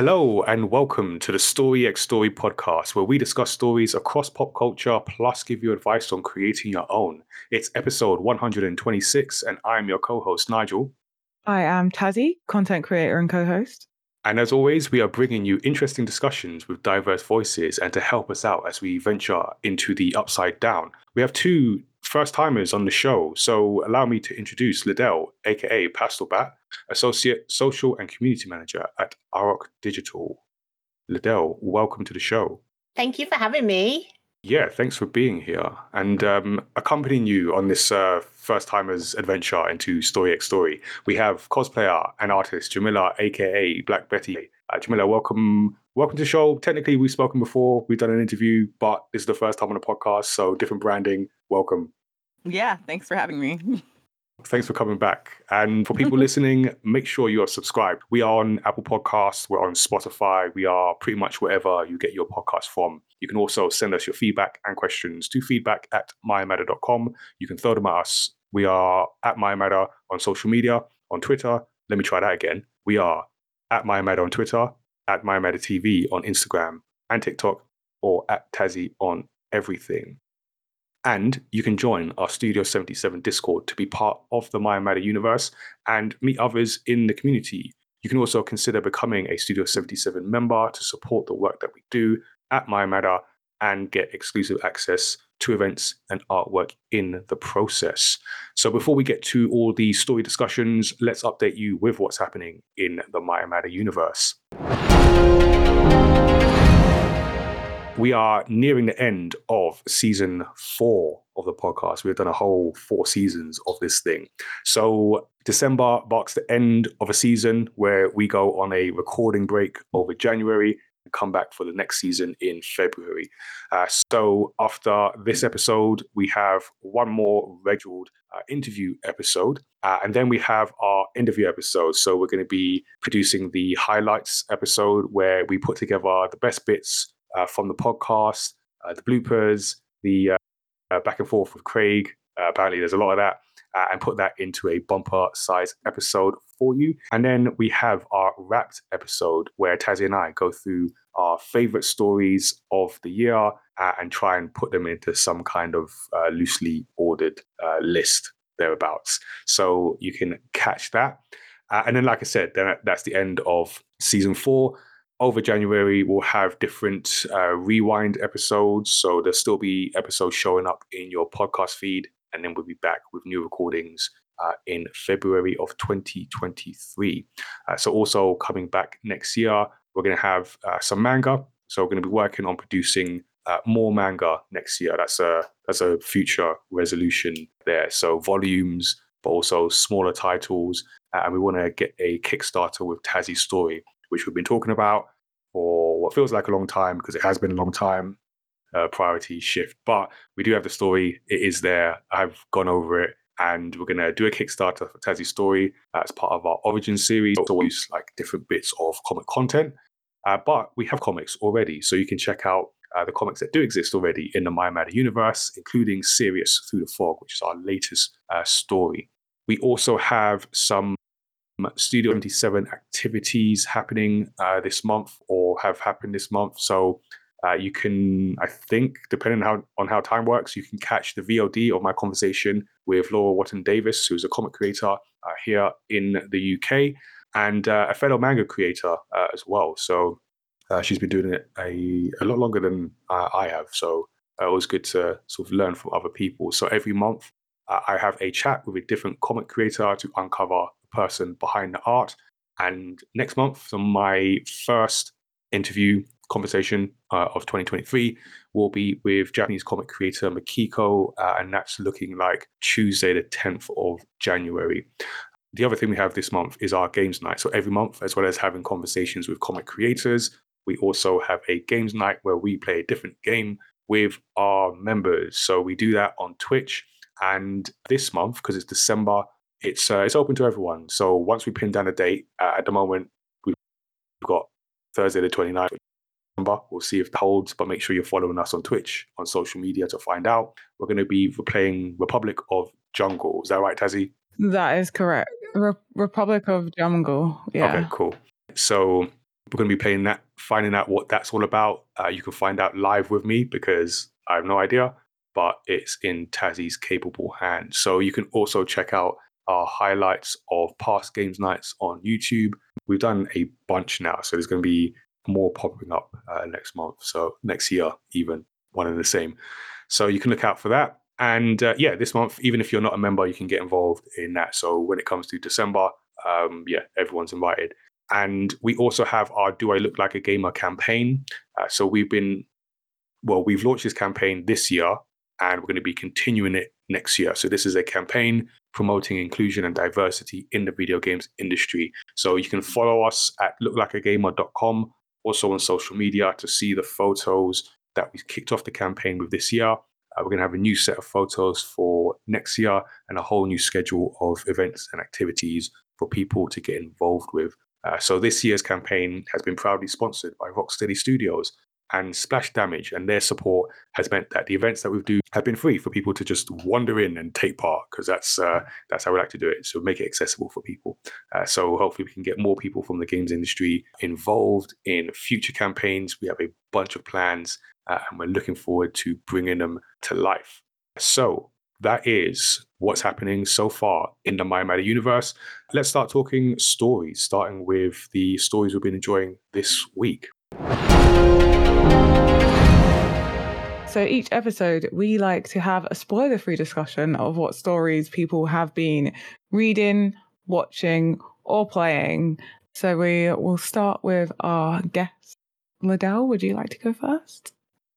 Hello and welcome to the Story X Story podcast, where we discuss stories across pop culture plus give you advice on creating your own. It's episode 126, and I'm your co host, Nigel. I am Tazzy, content creator and co host. And as always, we are bringing you interesting discussions with diverse voices and to help us out as we venture into the upside down. We have two first timers on the show, so allow me to introduce Liddell, aka Pastel Bat, Associate Social and Community Manager at Arok Digital. Liddell, welcome to the show. Thank you for having me. Yeah, thanks for being here and um, accompanying you on this uh, first timers adventure into Story X Story. We have cosplayer and artist Jamila, aka Black Betty. Uh, Jamila, welcome, welcome to the show. Technically, we've spoken before, we've done an interview, but this is the first time on a podcast, so different branding. Welcome. Yeah, thanks for having me. Thanks for coming back. And for people listening, make sure you are subscribed. We are on Apple Podcasts, we're on Spotify, we are pretty much wherever you get your podcast from. You can also send us your feedback and questions to feedback at mymatter.com. You can throw them at us. We are at mymatter on social media, on Twitter. Let me try that again. We are at mymatter on Twitter, at mymatter TV on Instagram and TikTok, or at Tazzy on everything. And you can join our Studio 77 Discord to be part of the Maya Matter universe and meet others in the community. You can also consider becoming a Studio 77 member to support the work that we do at Maya Matter and get exclusive access to events and artwork in the process. So before we get to all the story discussions, let's update you with what's happening in the Maya Matter universe we are nearing the end of season four of the podcast. We've done a whole four seasons of this thing. So December marks the end of a season where we go on a recording break over January and come back for the next season in February. Uh, so after this episode, we have one more regular uh, interview episode, uh, and then we have our interview episode. So we're going to be producing the highlights episode where we put together the best bits uh, from the podcast, uh, the bloopers, the uh, uh, back and forth with Craig. Uh, apparently, there's a lot of that, and put that into a bumper size episode for you. And then we have our wrapped episode where Tazzy and I go through our favorite stories of the year and try and put them into some kind of loosely ordered list thereabouts. So you can catch that. Uh, and then, like I said, then that's the end of season four over January, we'll have different uh, rewind episodes. So there'll still be episodes showing up in your podcast feed. And then we'll be back with new recordings uh, in February of 2023. Uh, so, also coming back next year, we're going to have uh, some manga. So, we're going to be working on producing uh, more manga next year. That's a that's a future resolution there. So, volumes, but also smaller titles. Uh, and we want to get a Kickstarter with Tazzy Story which we've been talking about for what feels like a long time because it has been a long time. Uh, priority shift, but we do have the story. It is there. I've gone over it, and we're gonna do a Kickstarter for Tazzy Story as part of our Origin series. It's always like different bits of comic content, uh, but we have comics already, so you can check out uh, the comics that do exist already in the My Matter universe, including Sirius Through the Fog, which is our latest uh, story. We also have some Studio 77 activities happening uh, this month or have happened this month. So uh, you can, I think, depending on how, on how time works, you can catch the VOD of my conversation with Laura Watton Davis, who's a comic creator uh, here in the UK and uh, a fellow manga creator uh, as well. So uh, she's been doing it a, a lot longer than I have. So it was good to sort of learn from other people. So every month, I have a chat with a different comic creator to uncover person behind the art. And next month, so my first interview conversation uh, of 2023 will be with Japanese comic creator Makiko, uh, and that's looking like Tuesday, the 10th of January. The other thing we have this month is our games night. So every month, as well as having conversations with comic creators, we also have a games night where we play a different game with our members. So we do that on Twitch. And this month, because it's December, it's uh, it's open to everyone. So once we pin down a date, uh, at the moment we've got Thursday the 29th. November. We'll see if it holds, but make sure you're following us on Twitch, on social media to find out. We're going to be playing Republic of Jungle. Is that right, Tazzy? That is correct. Re- Republic of Jungle. Yeah. Okay, cool. So we're going to be playing that, finding out what that's all about. Uh, you can find out live with me because I have no idea, but it's in Tazzy's capable hands. So you can also check out our highlights of past games nights on YouTube. We've done a bunch now, so there's going to be more popping up uh, next month. So next year, even one and the same. So you can look out for that. And uh, yeah, this month, even if you're not a member, you can get involved in that. So when it comes to December, um, yeah, everyone's invited. And we also have our Do I Look Like a Gamer campaign. Uh, so we've been, well, we've launched this campaign this year and we're going to be continuing it next year. So this is a campaign promoting inclusion and diversity in the video games industry. So you can follow us at looklikeagamer.com, also on social media to see the photos that we kicked off the campaign with this year. Uh, we're going to have a new set of photos for next year and a whole new schedule of events and activities for people to get involved with. Uh, so this year's campaign has been proudly sponsored by Rocksteady Studios, and Splash Damage, and their support has meant that the events that we do have been free for people to just wander in and take part because that's uh, that's how we like to do it. So make it accessible for people. Uh, so hopefully we can get more people from the games industry involved in future campaigns. We have a bunch of plans, uh, and we're looking forward to bringing them to life. So that is what's happening so far in the My Matter universe. Let's start talking stories, starting with the stories we've been enjoying this week. So each episode, we like to have a spoiler free discussion of what stories people have been reading, watching, or playing. So we will start with our guest. Liddell, would you like to go first?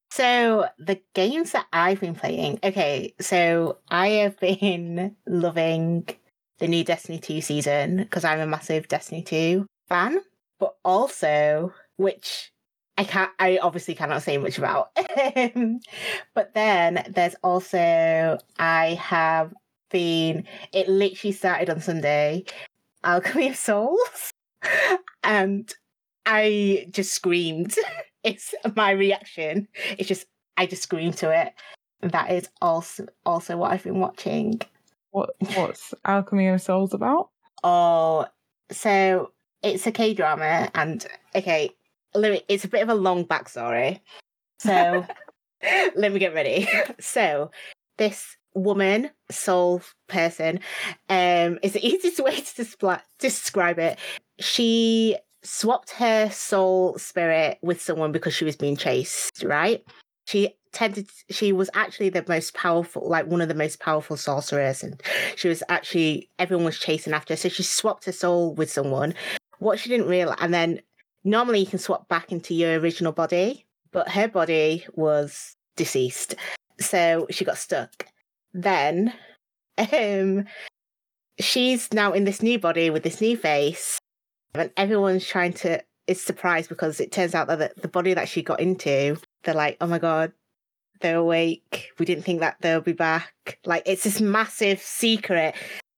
So the games that I've been playing, okay, so I have been loving the new Destiny 2 season because I'm a massive Destiny 2 fan, but also, which I can't. I obviously cannot say much about. but then there's also I have been. It literally started on Sunday. Alchemy of Souls, and I just screamed. it's my reaction. It's just I just screamed to it. That is also also what I've been watching. What What's Alchemy of Souls about? Oh, so it's a K drama, and okay, it's a bit of a long backstory. So let me get ready. So this woman, soul person, um, is the easiest way to displa- describe it. She swapped her soul spirit with someone because she was being chased, right? She tended she was actually the most powerful like one of the most powerful sorcerers and she was actually everyone was chasing after her so she swapped her soul with someone what she didn't realize and then normally you can swap back into your original body, but her body was deceased. So she got stuck. Then um she's now in this new body with this new face. And everyone's trying to is surprised because it turns out that the, the body that she got into, they're like, oh my god, they're awake. We didn't think that they'll be back. Like it's this massive secret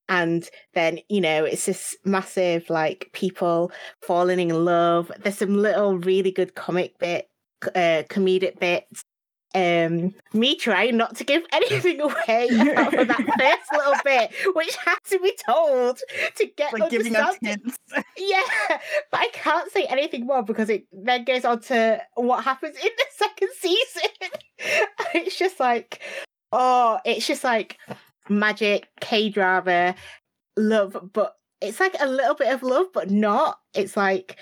and then you know it's this massive like people falling in love. There's some little really good comic bit uh comedic bits. Um me trying not to give anything away apart from that first little bit which has to be told to get like giving us hints. Yeah but i can't say anything more because it then goes on to what happens in the second season. It's just like oh it's just like magic, K drama, love, but it's like a little bit of love, but not. It's like,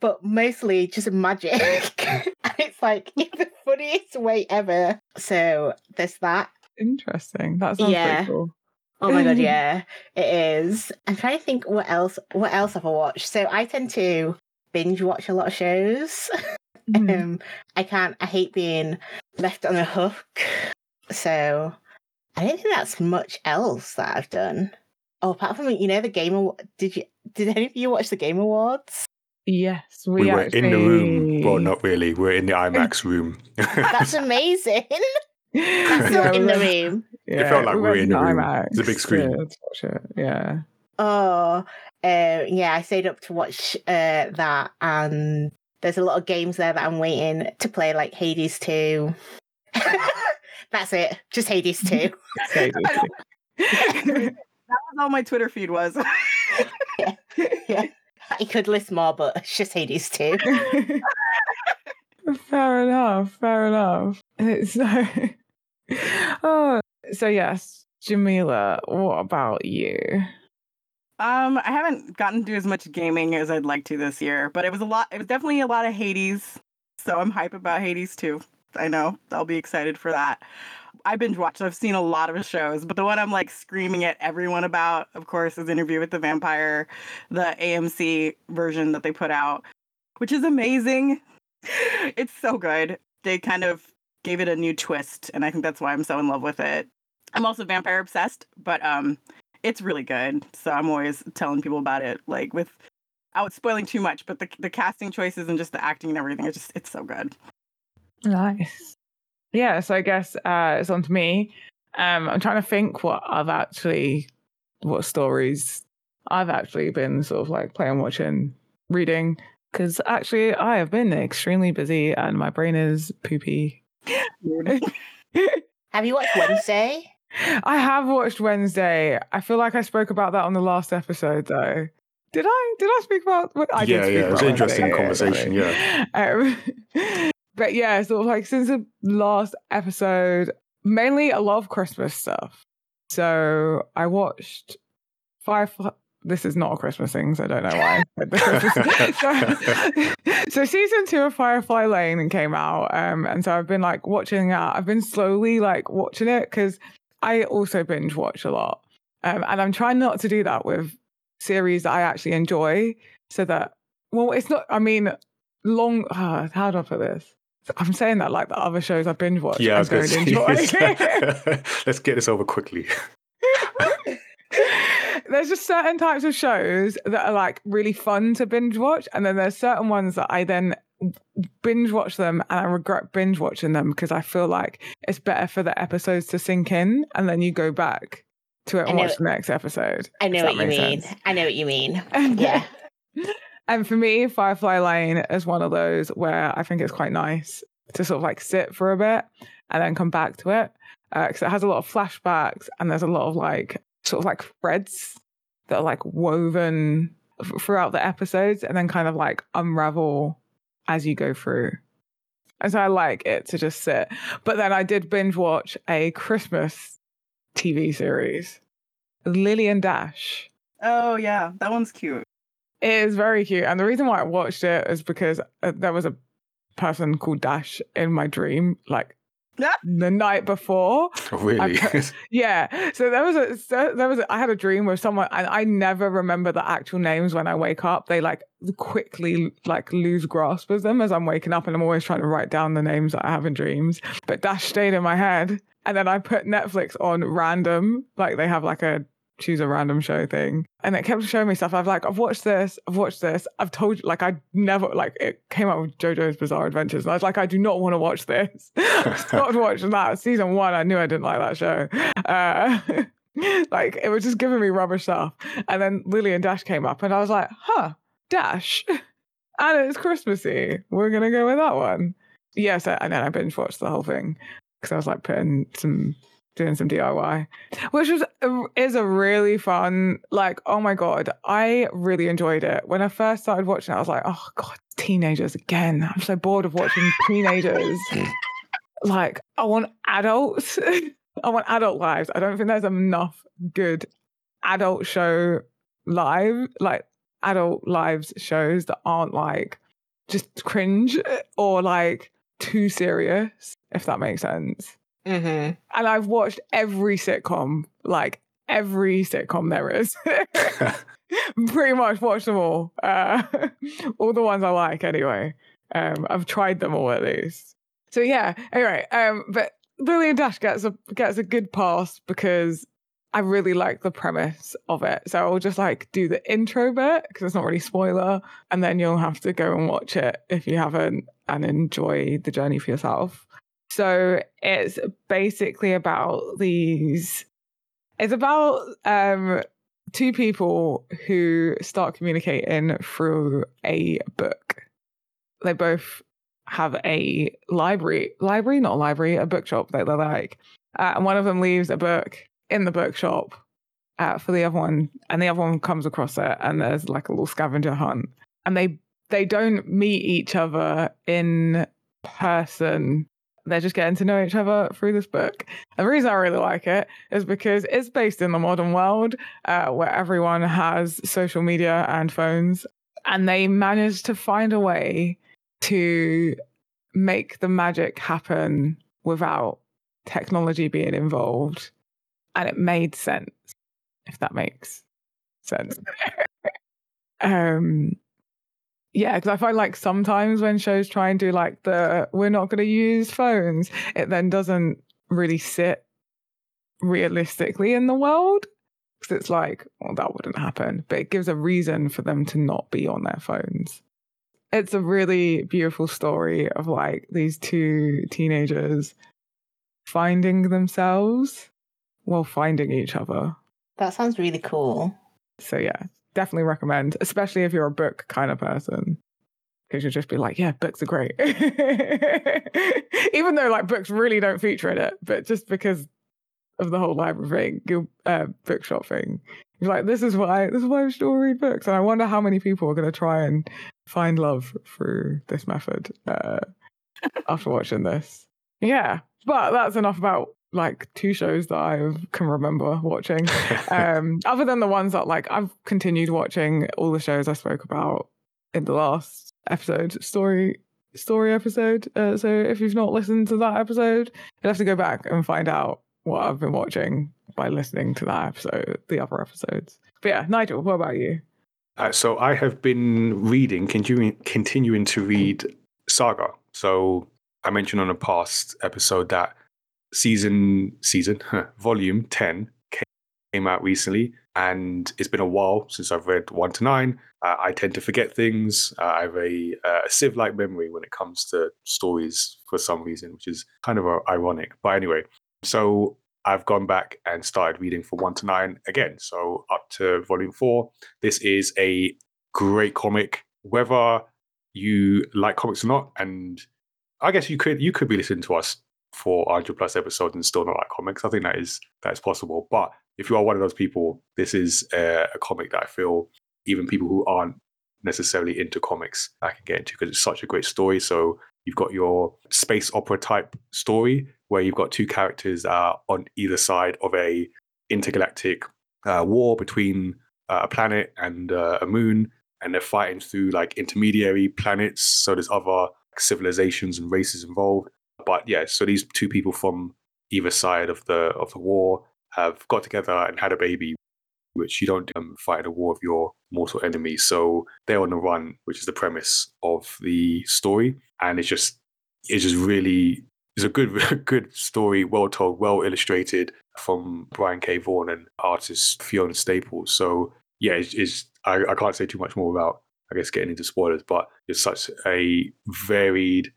but mostly just magic. it's like in the funniest way ever. So there's that. Interesting. That sounds yeah. pretty cool. Oh my god, yeah, it is. I'm trying to think what else. What else have I watched? So I tend to binge watch a lot of shows. Mm. um, I can't. I hate being left on a hook. So I don't think that's much else that I've done. Oh, apart from you know the game award. Did you? Did any of you watch the Game Awards? Yes, we, we were actually... in the room. Well, not really. We're in the IMAX room. that's amazing. That's not in the room. Yeah, it felt like we were in the room. IMAX it's a big screen. Yeah, watch it. Yeah. Oh, uh, yeah. I stayed up to watch uh, that, and there's a lot of games there that I'm waiting to play, like Hades Two. That's it. Just Hades 2. Hades that was all my Twitter feed was. yeah. yeah. I could list more, but it's just Hades 2. fair enough. Fair enough. It's So, oh, so yes, Jamila, what about you? Um, I haven't gotten to do as much gaming as I'd like to this year, but it was a lot. It was definitely a lot of Hades, so I'm hype about Hades 2. I know I'll be excited for that. I binge watched. I've seen a lot of shows, but the one I'm like screaming at everyone about, of course, is Interview with the Vampire, the AMC version that they put out, which is amazing. It's so good. They kind of gave it a new twist, and I think that's why I'm so in love with it. I'm also vampire obsessed, but um, it's really good. So I'm always telling people about it, like with out spoiling too much, but the the casting choices and just the acting and everything, it's just it's so good. Nice. Yeah, so I guess uh, it's on to me. Um, I'm trying to think what I've actually, what stories I've actually been sort of like playing, watching, reading. Because actually, I have been extremely busy and my brain is poopy. Have you watched Wednesday? I have watched Wednesday. I feel like I spoke about that on the last episode, though. Did I? Did I speak about? I yeah, did yeah, speak it was an interesting Wednesday, conversation. Yeah, Um, but yeah, sort of like since the last episode, mainly a lot of Christmas stuff. So I watched Firefly. This is not a Christmas thing, so I don't know why. But the Christmas- so, so season two of Firefly Lane came out, um, and so I've been like watching that. I've been slowly like watching it because I also binge watch a lot, um, and I'm trying not to do that with series that I actually enjoy, so that well, it's not. I mean, long. Uh, how do I put this? I'm saying that like the other shows I binge watch. yeah. I I was going don't to enjoy. let's get this over quickly. there's just certain types of shows that are like really fun to binge watch, and then there's certain ones that I then binge watch them and I regret binge watching them because I feel like it's better for the episodes to sink in, and then you go back to it and know- watch the next episode. I know what you mean. sense? I know what you mean. Yeah. And for me, Firefly Lane is one of those where I think it's quite nice to sort of like sit for a bit and then come back to it uh, because it has a lot of flashbacks and there's a lot of like sort of like threads that are like woven f- throughout the episodes and then kind of like unravel as you go through. And so I like it to just sit. But then I did binge watch a Christmas TV series, Lily and Dash. Oh yeah, that one's cute. It is very cute. And the reason why I watched it is because uh, there was a person called Dash in my dream, like the night before. really? put- Yeah. So there was a so there was a, I had a dream with someone and I never remember the actual names when I wake up. They like quickly like lose grasp of them as I'm waking up and I'm always trying to write down the names that I have in dreams. But Dash stayed in my head. And then I put Netflix on random, like they have like a choose a random show thing. And it kept showing me stuff. I've like, I've watched this, I've watched this. I've told you, like, I never, like, it came out with JoJo's Bizarre Adventures. And I was like, I do not want to watch this. I stopped watching that. Season one, I knew I didn't like that show. Uh, like, it was just giving me rubbish stuff. And then Lily and Dash came up, and I was like, huh, Dash. And it's Christmassy. We're going to go with that one. Yes, and then I binge watched the whole thing because I was like putting some doing some DIY, which was is a really fun. Like, oh my god, I really enjoyed it when I first started watching it. I was like, oh god, teenagers again. I'm so bored of watching teenagers. like, I want adults. I want adult lives. I don't think there's enough good adult show live, like adult lives shows that aren't like just cringe or like too serious, if that makes sense hmm and I've watched every sitcom, like every sitcom there is. Pretty much watched them all. Uh, all the ones I like, anyway. Um, I've tried them all at least. So yeah. Anyway, um, but Lily and Dash gets a gets a good pass because I really like the premise of it. So I'll just like do the intro bit because it's not really spoiler, and then you'll have to go and watch it if you haven't and enjoy the journey for yourself. So it's basically about these. It's about um, two people who start communicating through a book. They both have a library, library, not a library, a bookshop that they like. Uh, and one of them leaves a book in the bookshop, uh, for the other one, and the other one comes across it, and there's like a little scavenger hunt, and they they don't meet each other in person. They're just getting to know each other through this book. And the reason I really like it is because it's based in the modern world uh, where everyone has social media and phones, and they managed to find a way to make the magic happen without technology being involved. And it made sense, if that makes sense. um, yeah, because I find like sometimes when shows try and do like the we're not going to use phones, it then doesn't really sit realistically in the world. Because it's like, well, that wouldn't happen. But it gives a reason for them to not be on their phones. It's a really beautiful story of like these two teenagers finding themselves while finding each other. That sounds really cool. So yeah, definitely recommend, especially if you're a book kind of person. Because you'll just be like, yeah, books are great. Even though like books really don't feature in it, but just because of the whole library thing, uh, bookshop thing, you're like, this is why this is why I still read books. And I wonder how many people are going to try and find love through this method uh, after watching this. Yeah, but that's enough about like two shows that I can remember watching. um, other than the ones that like I've continued watching all the shows I spoke about in the last episode, story story episode. Uh, so if you've not listened to that episode, you'll have to go back and find out what I've been watching by listening to that episode, the other episodes. But yeah, Nigel, what about you? Uh, so I have been reading, continuing, continuing to read Saga. So I mentioned on a past episode that season season volume 10 came out recently and it's been a while since i've read 1 to 9 uh, i tend to forget things. Uh, i have a, uh, a sieve like memory when it comes to stories for some reason which is kind of ironic. But anyway so i've gone back and started reading from 1 to 9 again. So up to volume 4 this is a great comic. Whether you like comics or not and i guess you could you could be listening to us for 100 plus episodes and still not like comics. I think that is that is possible. But if you are one of those people, this is a, a comic that I feel even people who aren't necessarily into comics I can get into because it's such a great story. So you've got your space opera type story where you've got two characters uh, on either side of a intergalactic uh, war between uh, a planet and uh, a moon, and they're fighting through like intermediary planets. So there's other civilizations and races involved but yeah, so these two people from either side of the of the war have got together and had a baby, which you don't um, fight a war of your mortal enemy. So they're on the run, which is the premise of the story, and it's just it's just really it's a good good story, well told, well illustrated from Brian K. Vaughan and artist Fiona Staples. So yeah, it's, it's I, I can't say too much more about I guess getting into spoilers, but it's such a varied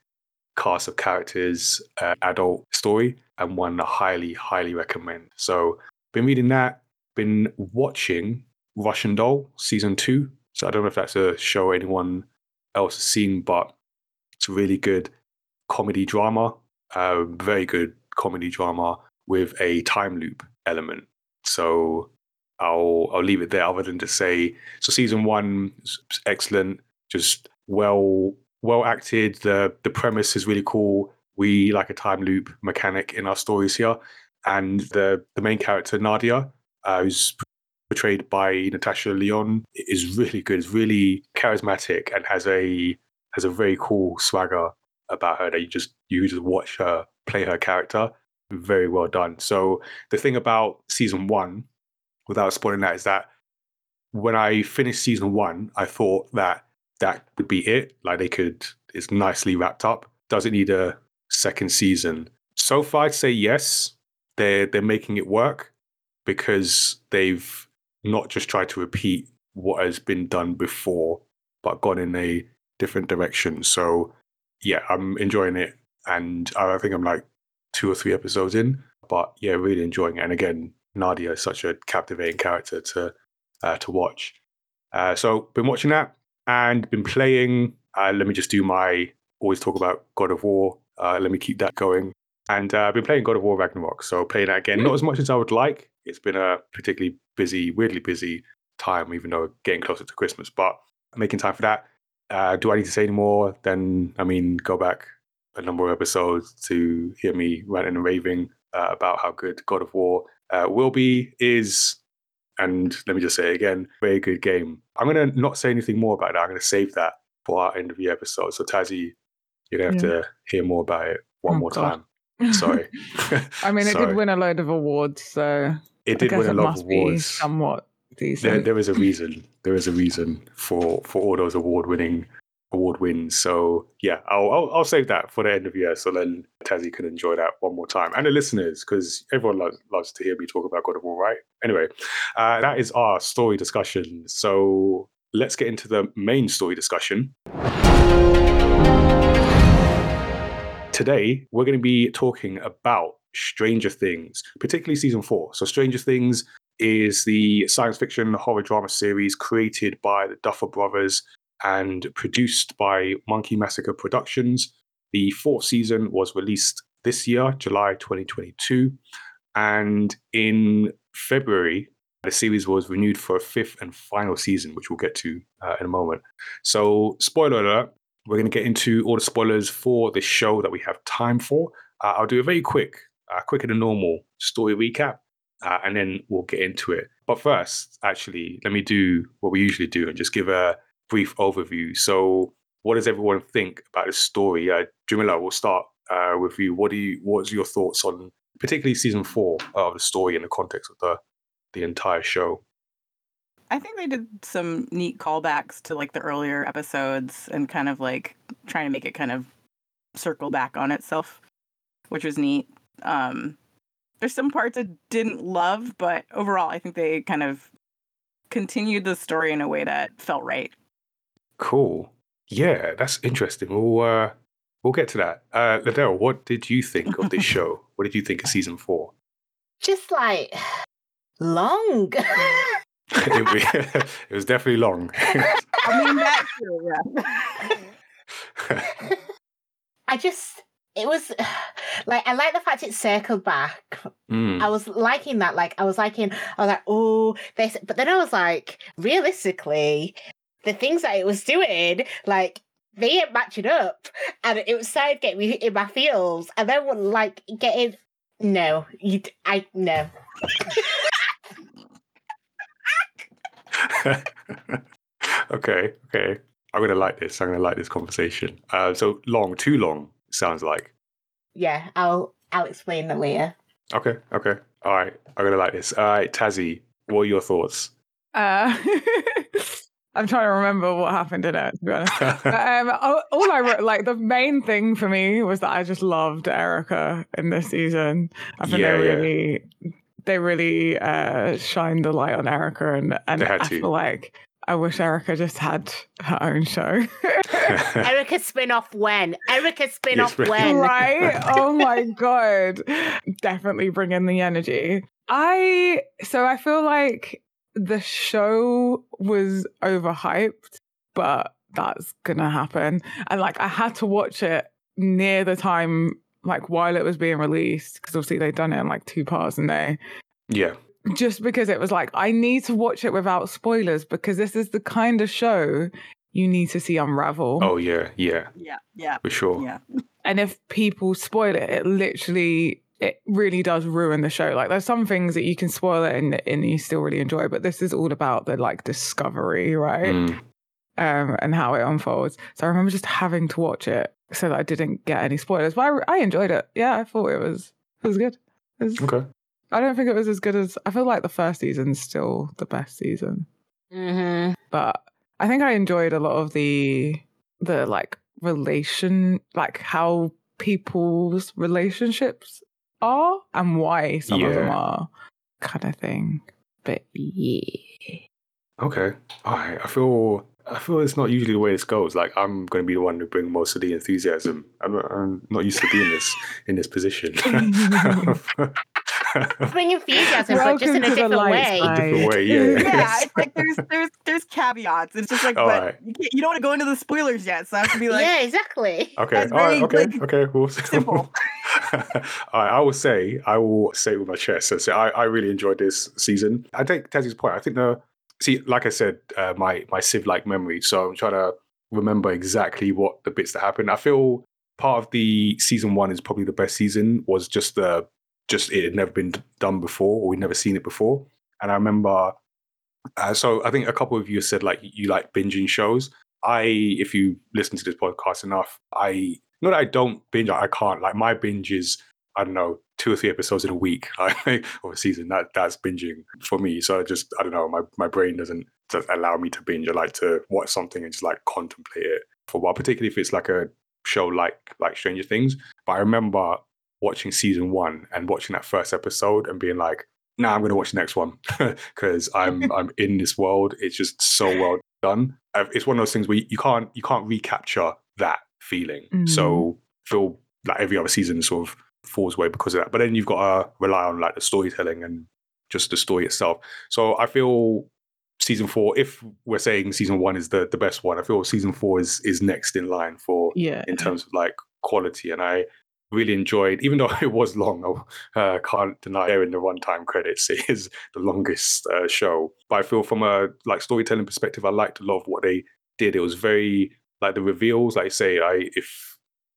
cast of characters, uh, adult story, and one I highly, highly recommend. So, been reading that, been watching Russian Doll season two. So, I don't know if that's a show anyone else has seen, but it's a really good comedy drama, uh, very good comedy drama with a time loop element. So, I'll I'll leave it there. Other than to say, so season one excellent, just well well acted. The the premise is really cool. We like a time loop mechanic in our stories here, and the the main character Nadia, uh, who's portrayed by Natasha Lyonne, is really good. Is really charismatic and has a has a very cool swagger about her that you just you just watch her play her character. Very well done. So the thing about season one, without spoiling that, is that when I finished season one, I thought that that would be it. Like they could, it's nicely wrapped up. Does it need a second season? So far, I'd say yes. They're they're making it work because they've not just tried to repeat what has been done before, but gone in a different direction. So yeah, I'm enjoying it, and I think I'm like two or three episodes in, but yeah, really enjoying it. And again, Nadia is such a captivating character to uh, to watch. Uh, so been watching that and been playing. Uh, let me just do my always talk about God of War. Uh, let me keep that going. And uh, I've been playing God of War Ragnarok, so playing that again. Not as much as I would like. It's been a particularly busy, weirdly busy time, even though getting closer to Christmas. But making time for that. Uh, do I need to say any more? Then, I mean, go back a number of episodes to hear me ranting and raving uh, about how good God of War will be, is, and let me just say it again, very good game. I'm going to not say anything more about it. I'm going to save that for our end of the episode. So, Tazzy, you're going to have Yeah. to hear more about it one Oh, more God. time. Sorry. I mean, it did win a load of awards, so It did win a lot of awards. somewhat decent. There, there is a reason. There is a reason for for all those award winning award wins. So yeah, I'll, I'll I'll save that for the end of the year. So then Tazzy can enjoy that one more time, and the listeners, because everyone loves, loves to hear me talk about God of War, right? Anyway, uh, that is our story discussion. So let's get into the main story discussion. Today, we're going to be talking about Stranger Things, particularly season four. So, Stranger Things is the science fiction horror drama series created by the Duffer Brothers and produced by Monkey Massacre Productions. The fourth season was released this year, July 2022. And in February, the series was renewed for a fifth and final season, which we'll get to uh, in a moment. So, spoiler alert, we're going to get into all the spoilers for this show that we have time for. Uh, I'll do a very quick, uh, quicker than normal story recap, uh, and then we'll get into it. But first, actually, let me do what we usually do and just give a brief overview. So, what does everyone think about the story? Uh, Jamila, we'll start uh, with you. What do you? What's your thoughts on, particularly season four of the story in the context of the the entire show? I think they did some neat callbacks to like the earlier episodes and kind of like trying to make it kind of circle back on itself, which was neat. Um, there's some parts I didn't love, but overall, I think they kind of continued the story in a way that felt right. Cool. Yeah, that's interesting. We'll uh, we'll get to that. Uh, Liddell, what did you think of this show? What did you think of season four? Just like long. it, was definitely long. I mean, that too, yeah. I just it was like I like the fact it circled back. Mm, I was liking that. Like I was liking. I was like, oh, this. But then I was like, realistically, the things that it was doing, like they ain't matching up, and it was started getting me in my feels, and then when like getting. No, you. d- I no. okay, okay. I'm gonna like this. I'm gonna like this conversation. Uh, so long, too long. Sounds like. Yeah, I'll. I'll explain that later. Okay, okay. All right. I'm gonna like this. All right, Tazzy, what are your thoughts? Uh, I'm trying to remember what happened in it. To be honest, um, all, all I wrote, like the main thing for me was that I just loved Erica in this season. I think Yeah, they yeah. really, they really uh, shined the light on Erica, and and They had I to. feel like I wish Erica just had her own show. Erica spin off when? Erica spin off right. when? right? Oh my god. Definitely bring in the energy. I so I feel like the show was overhyped, but that's gonna happen. And like I had to watch it near the time like while it was being released because obviously they'd done it in like two parts and they yeah. just because it was like I need to watch it without spoilers because this is the kind of show you need to see unravel. Oh yeah, yeah, Yeah, yeah, for sure. yeah. and if people spoil it, it literally it really does ruin the show. Like there's some things that you can spoil it and, and you still really enjoy, but this is all about the like discovery, right? Mm, Um, and how it unfolds. So I remember just having to watch it so that I didn't get any spoilers. But I, I enjoyed it. Yeah, I thought it was it was good. It was- okay. I don't think it was as good as I feel like the first season's still the best season, Mm-hmm. but I think I enjoyed a lot of the the like relation, like how people's relationships are and why some of them are, kind of thing. But yeah, Okay. All right. I feel I feel it's not usually the way this goes. Like I'm going to be the one to bring most of the enthusiasm. I'm not, I'm not used to being this in this position. Bring enthusiasm, but just in a different way. side. Different way, yeah. yeah, it's like there's there's there's caveats. It's just like, All but right. you, can't, you don't want to go into the spoilers yet, so I have to be like, yeah, exactly. Okay. All right. Okay. like, okay. Cool. simple. I, I will say, I will say it with my chest. So, so I, I really enjoyed this season. I take Tezzy's point. I think the see, like I said, uh, my my sieve like memory. So I'm trying to remember exactly what the bits that happened. I feel part of the season one is probably the best season. Was just the just it had never been done before, or we'd never seen it before. And I remember. Uh, so I think a couple of you said like you like binging shows. I, if you listen to this podcast enough, I not that I don't binge, I can't. Like my binge is, I don't know, two or three episodes in a week like, of a season. That that's binging for me. So I just I don't know, my, my brain doesn't allow me to binge. I like to watch something and just like contemplate it for a while, particularly if it's like a show like like Stranger Things. But I remember watching season one and watching that first episode and being like, nah, I'm gonna watch the next one because I'm I'm in this world. It's just so well done. It's one of those things where you can't you can't recapture that feeling. Mm. So feel like every other season sort of falls away because of that. But then you've got to rely on like the storytelling and just the story itself. So I feel season four, if we're saying season one is the, the best one, I feel season four is is next in line for Yeah. in terms of like quality. And I really enjoyed, even though it was long, I uh, can't deny in the runtime credits, it is the longest uh, show. But I feel from a like storytelling perspective, I liked a lot of what they did. It was very like the reveals. Like I say, I if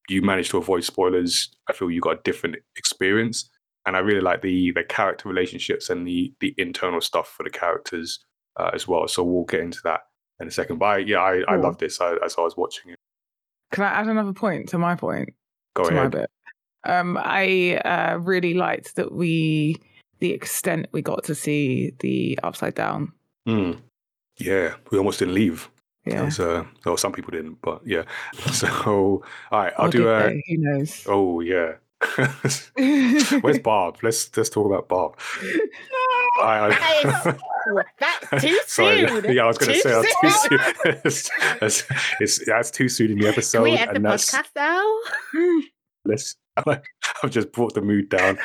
you manage to avoid spoilers, I feel you got a different experience. And I really like the the character relationships and the the internal stuff for the characters uh, as well. So we'll get into that in a second. But I, yeah, I, I Cool. love this I, as I was watching it. Can I add another point to my point? Go to my ahead. bit. Um, I uh, really liked that we, the extent we got to see the upside down. Mm. Yeah, we almost didn't leave. Yeah. Because, uh, well, some people didn't, but yeah. So, all right, I'll Or do a. they? Who knows? Oh yeah. Where's Barb? Let's let's talk about Barb. I, That That's too Sorry, soon. yeah, I was going to say that's too soon. soon. it's, it's, it's, that's too soon in the Can episode, we end the and that's podcast now? let's. I've just brought the mood down.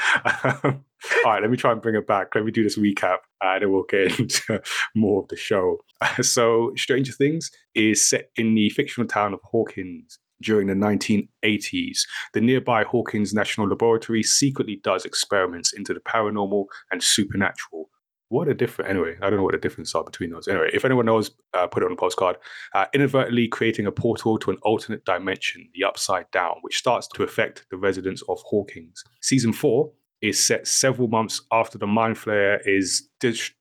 Um, all right, let me try and bring it back. Let me do this recap, and then we'll get into more of the show. So, Stranger Things is set in the fictional town of Hawkins during the 1980s. The nearby Hawkins National Laboratory secretly does experiments into the paranormal and supernatural. What a difference. Anyway, I don't know what the difference are between those. Anyway, if anyone knows, uh, put it on a postcard. Uh, inadvertently creating a portal to an alternate dimension, the Upside Down, which starts to affect the residents of Hawkins. Season four is set several months after the Mind Flayer is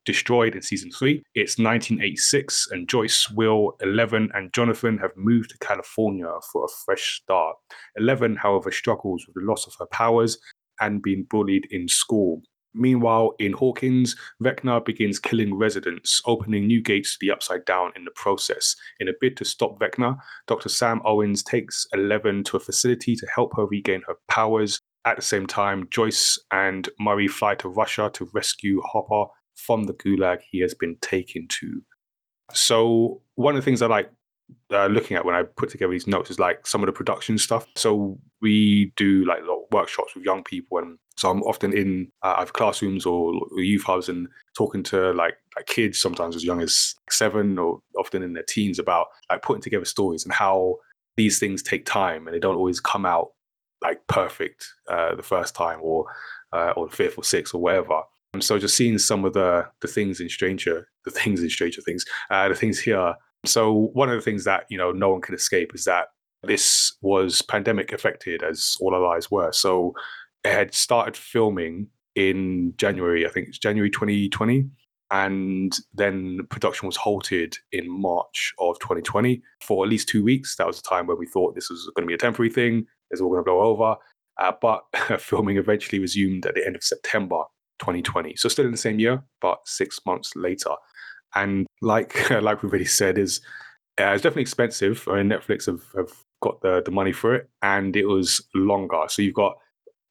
destroyed in season three. It's 1986, and Joyce, Will, Eleven, and Jonathan have moved to California for a fresh start. Eleven, however, struggles with the loss of her powers and being bullied in school. Meanwhile, in Hawkins, Vecna begins killing residents, opening new gates to the Upside Down in the process. In a bid to stop Vecna, Dr. Sam Owens takes Eleven to a facility to help her regain her powers. At the same time, Joyce and Murray fly to Russia to rescue Hopper from the gulag he has been taken to. So, one of the things I like uh, looking at when I put together these notes is like some of the production stuff. So, we do like workshops with young people, and so I'm often in uh, either classrooms or youth hubs and talking to like, like kids, sometimes as young as seven or often in their teens, about like putting together stories and how these things take time and they don't always come out like perfect uh, the first time or uh, or the fifth or sixth or whatever. And so just seeing some of the the things in Stranger, the things in Stranger Things, uh, the things here. So one of the things that you know no one can escape is that this was pandemic affected, as all our lives were. So it had started filming in January, I think it's January 2020. And then production was halted in March of 2020 for at least two weeks. That was the time where we thought this was going to be a temporary thing. It's all going to blow over. Uh, but filming eventually resumed at the end of September 2020. So still in the same year, but six months later. And like like we've already said, is uh, it's definitely expensive. I mean, Netflix have, have got the, the money for it, and it was longer. So you've got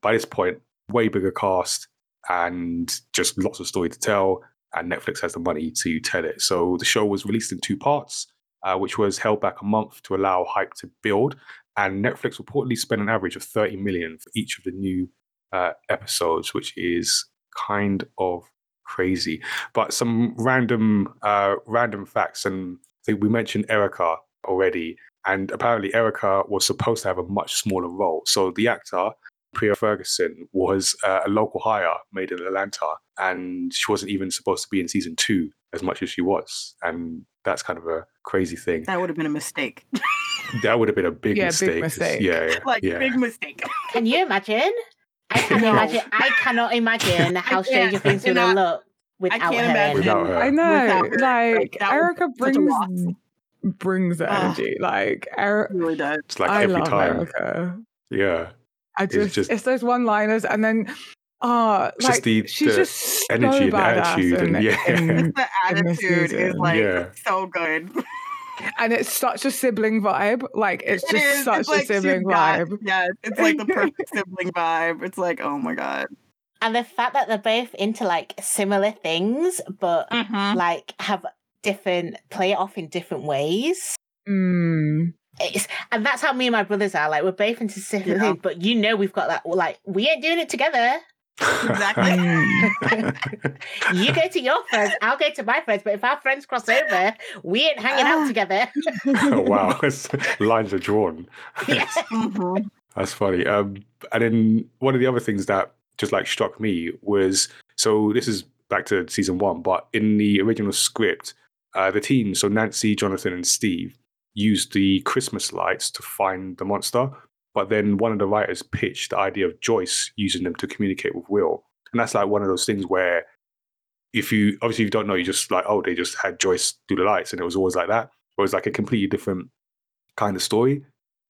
by this point way bigger cast and just lots of story to tell. And Netflix has the money to tell it. So the show was released in two parts, uh, which was held back a month to allow hype to build. And Netflix reportedly spent an average of 30 million for each of the new uh, episodes, which is kind of crazy. But some random uh, random facts, and I think we mentioned Erica already, and apparently Erica was supposed to have a much smaller role. So the actor Priya Ferguson was uh, a local hire made in Atlanta, and she wasn't even supposed to be in season two as much as she was, and that's kind of a crazy thing. That would have been a mistake. That would have been a big Yeah, mistake. big 'cause- mistake. Yeah, yeah, like yeah. big mistake. Can you imagine? I can No. imagine. I cannot imagine how can't. Stranger I Things would have cannot- looked without can't her. imagine. Without her. I know, her, like that was Erica brings brings the Ugh. energy. Like Erica, really does. It's like I every love time. Erica. Yeah. I It's just, just- it's those one-liners, and then ah, It's just the- she's the just so energy and attitude and- in- yeah. in- The attitude is like Yeah. so good. And it's such a sibling vibe. Like it's It just is. such It's a like she's sibling got- vibe. Yeah, it's like the perfect sibling vibe. It's like, oh my god. And the fact that they're both into like similar things, but like have different play it off in different ways. Mm. It's, and that's how me and my brothers are. Like we're both into similar Yeah. things, but you know we've got that. Like we ain't doing it together. Exactly. You go to your friends, I'll go to my friends. But if our friends cross over, we ain't hanging out Ah. together. oh, wow. Lines are drawn. Yeah. That's funny. Um, and then one of the other things that just like struck me was so this is back to season one, but in the original script, uh, the team, so Nancy, Jonathan, and Steve, used the Christmas lights to find the monster. But then one of the writers pitched the idea of Joyce using them to communicate with Will. And that's like one of those things where if you obviously if you don't know, you just like, oh, they just had Joyce do the lights and it was always like that. It was like a completely different kind of story.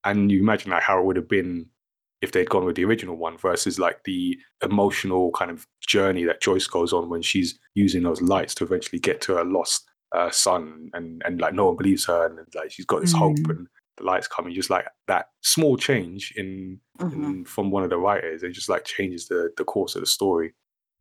And you imagine like how it would have been if they'd gone with the original one versus like the emotional kind of journey that Joyce goes on when she's using those lights to eventually get to her lost uh, son and and like no one believes her and like she's got this hope Mm. and the lights coming just like that small change in, Mhm. in from one of the writers it just like changes the the course of the story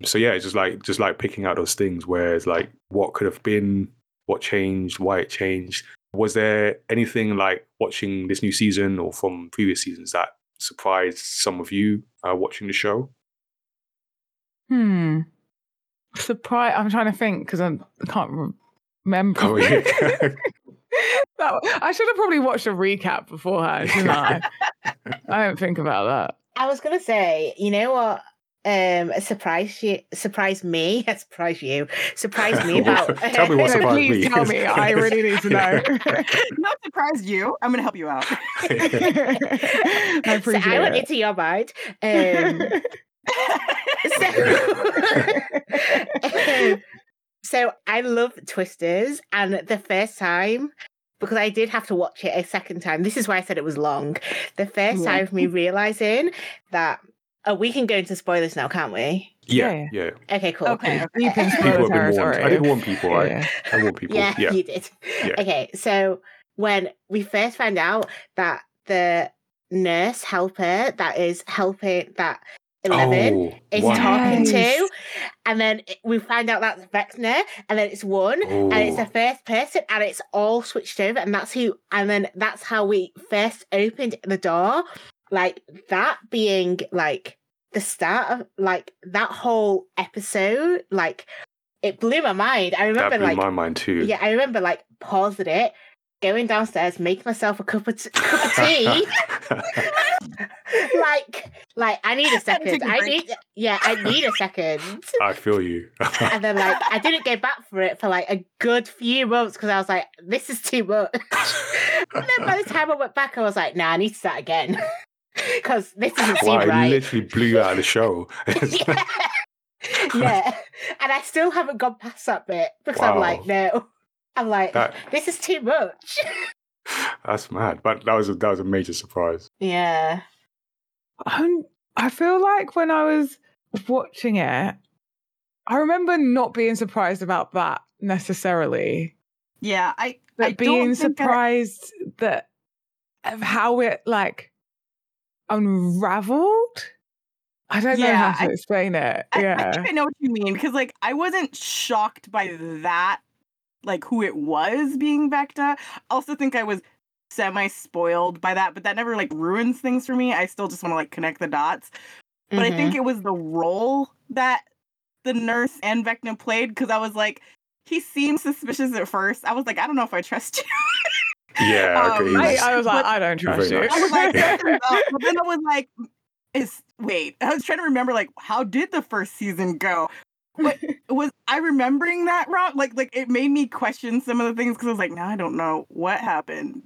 so yeah it's just like just like picking out those things where it's like what could have been what changed why it changed was there anything like watching this new season or from previous seasons that surprised some of you uh, watching the show Hmm. Surprise! I'm trying to think because I can't remember. Oh, yeah. That- I should have probably watched a recap beforehand, shouldn't I? I don't think about that. I was gonna say, you know what? Um, surprised you, surprised me, surprised you, surprised me about. Tell me what No, please me. tell me. I really need to know. Not surprised you. I'm gonna help you out. I so appreciate I went it. into your mind. Um, so, so I love Twisters, and the first time because I did have to watch it a second time. This is why I said it was long. The first Yeah. time of me realizing that. Oh, we can go into spoilers now, can't we? yeah, Yeah. yeah. Okay, cool. Okay, okay. Deep in People have been warned. territory. I did warn people. Yeah. I warn people. Yeah, Yeah. you did. Yeah. Okay, so when we first found out that the nurse helper that is helping that Eleven Oh, is one. talking to, and then we find out that's Vecna, and then it's one, and it's Oh. the first person, and it's all switched over, and that's who, and then that's how we first opened the door, like that being like the start of like that whole episode, like it blew my mind. I remember That blew like my mind too. yeah, I remember like pausing it, going downstairs, making myself a cup of, t- cup of tea. like, like I need a Had to take second. I, break. need, yeah, I need a second. I feel you. And then like I didn't go back for it for like a good few months because I was like, this is too much. and then by the time I went back, I was like, nah, I need to start again because this isn't wow, seem it right. literally blew you out of the show. yeah. yeah, and I still haven't gone past that bit because I'm like, no. I'm like, That- this is too much. That's mad. But that was a, that was a major surprise. yeah. I'm, I feel like when I was watching it, I remember not being surprised about that necessarily, Yeah, I. but I don't being think I- surprised that of how it like unraveled. I don't know how to I- explain it. I, yeah. I think I know what you mean because like I wasn't shocked by that, like who it was being Vecna. I also think I was semi spoiled by that, but that never like ruins things for me. I still just want to like connect the dots. But I Mm-hmm. think it was the role that the nurse and Vecna played because I was like, he seemed suspicious at first. I was like, I don't know if I trust you. Yeah, Um. I, he's- I was like, But- I don't trust you. I was like, uh, but then I was like, is wait. I was trying to remember like how did the first season go? What was I remembering that wrong? Like like it made me question some of the things because I was like, now I don't know what happened.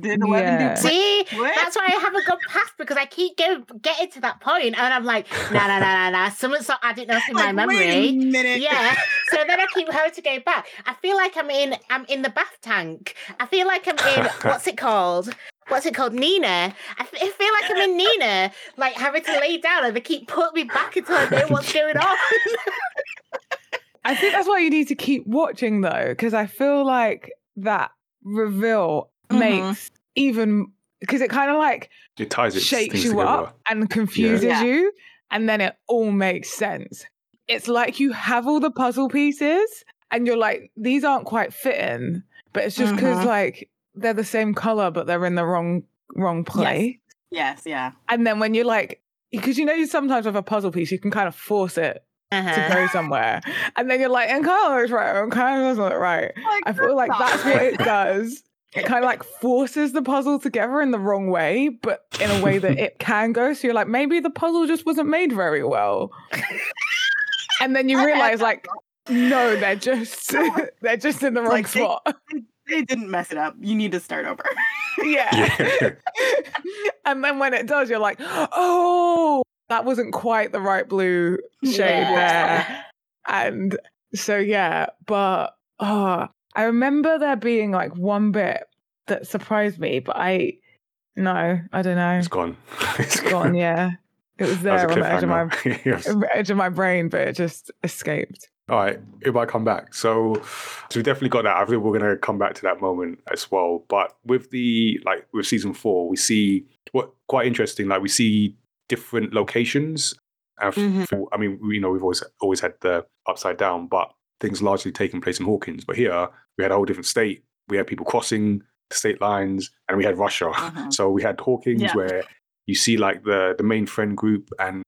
Did Eleven Yeah. do See, What? that's why I haven't gone past because I keep going getting to that point, and I'm like, nah, nah, nah, nah, nah. Someone's not adding enough in my like, Wait a memory. minute. Yeah. So then I keep having to go back. I feel like I'm in I'm in the bath tank. I feel like I'm in what's it called? What's it called? Nina. I, f- I feel like I'm in Nina, like having to lay down and they keep putting me back until I know what's going on. I think that's why you need to keep watching though, because I feel like that reveal Mhm. makes even because it kind of like It ties it shakes you together. up and confuses Yeah. you, and then it all makes sense. It's like you have all the puzzle pieces, and you're like, these aren't quite fitting, but it's just because Mhm. like they're the same color, but they're in the wrong wrong place. Yes, yeah. And then when you're like, because you know, you sometimes with a puzzle piece, you can kind of force it to Uh-huh. go somewhere, and then you're like, and color is right, and color isn't right. Like, I feel like that's what it does. It kind of like forces the puzzle together in the wrong way, but in a way that it can go. So you're like, maybe the puzzle just wasn't made very well. And then you realize, like, no, they're just they're just in the wrong Like, spot. they didn't mess it up. You need to start over. yeah. Yeah. and then when it does, you're like, oh, that wasn't quite the right blue shade there. And so yeah, but oh, I remember there being like one bit that surprised me, but I no, I don't know. It's gone. It's gone, yeah. It was That was there a on the edge of my. Yes. edge of my brain, but it just escaped. All right, it might come back. So, so we definitely got that. I think we're going to come back to that moment as well. But with the like with season four, we see what quite interesting. Like we see different locations. And Mhm. for- I mean, you know, we've always always had the upside down, but things largely taking place in Hawkins. But here we had a whole different state. We had people crossing the state lines, and we had Russia. Mhm. So we had Hawkins, Yeah. where you see like the the main friend group and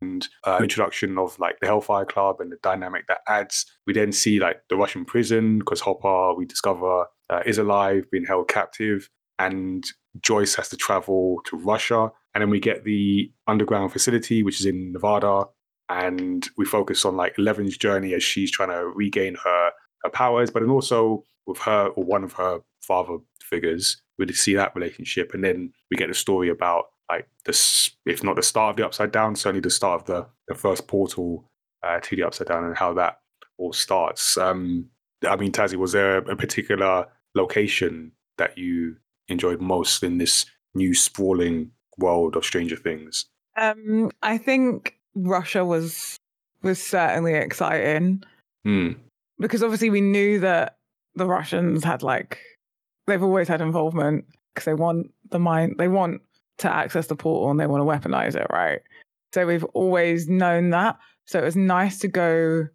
and uh, introduction of like the Hellfire Club and the dynamic that adds. We then see like the Russian prison because Hopper, we discover, uh, is alive, being held captive, and Joyce has to travel to Russia. And then we get the underground facility, which is in Nevada, and we focus on like Eleven's journey as she's trying to regain her her powers, but then also with her or one of her father figures, we see that relationship, and then we get the story about like this, if not the start of the Upside Down, certainly the start of the the first portal uh, to the Upside Down, and how that all starts. Um, I mean, Tazzy, was there a particular location that you enjoyed most in this new sprawling world of Stranger Things? Um, I think Russia was was certainly exciting Hmm. because obviously we knew that the Russians had like they've always had involvement because they want the mine they want to access the portal and they want to weaponize it, right? So we've always known that. So it was nice to go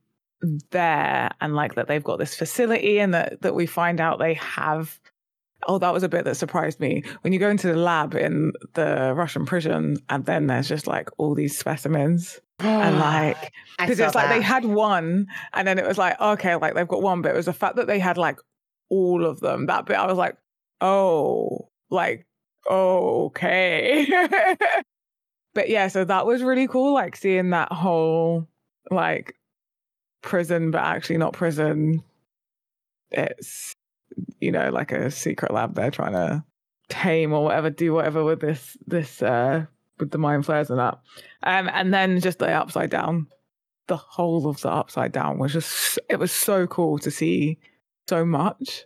there and like that they've got this facility and that that we find out they have oh that was a bit that surprised me when you go into the lab in the Russian prison and then there's just like all these specimens and like because it's like they had one and then it was like okay like they've got one but it was the fact that they had like all of them that bit i was like oh like okay. But yeah so that was really cool like seeing that whole like prison but actually not prison. It's you know like a secret lab they're trying to tame or whatever do whatever with this this uh with the mind flayers and that. Um and then just the upside down. The whole of the upside down was just it was so cool to see so much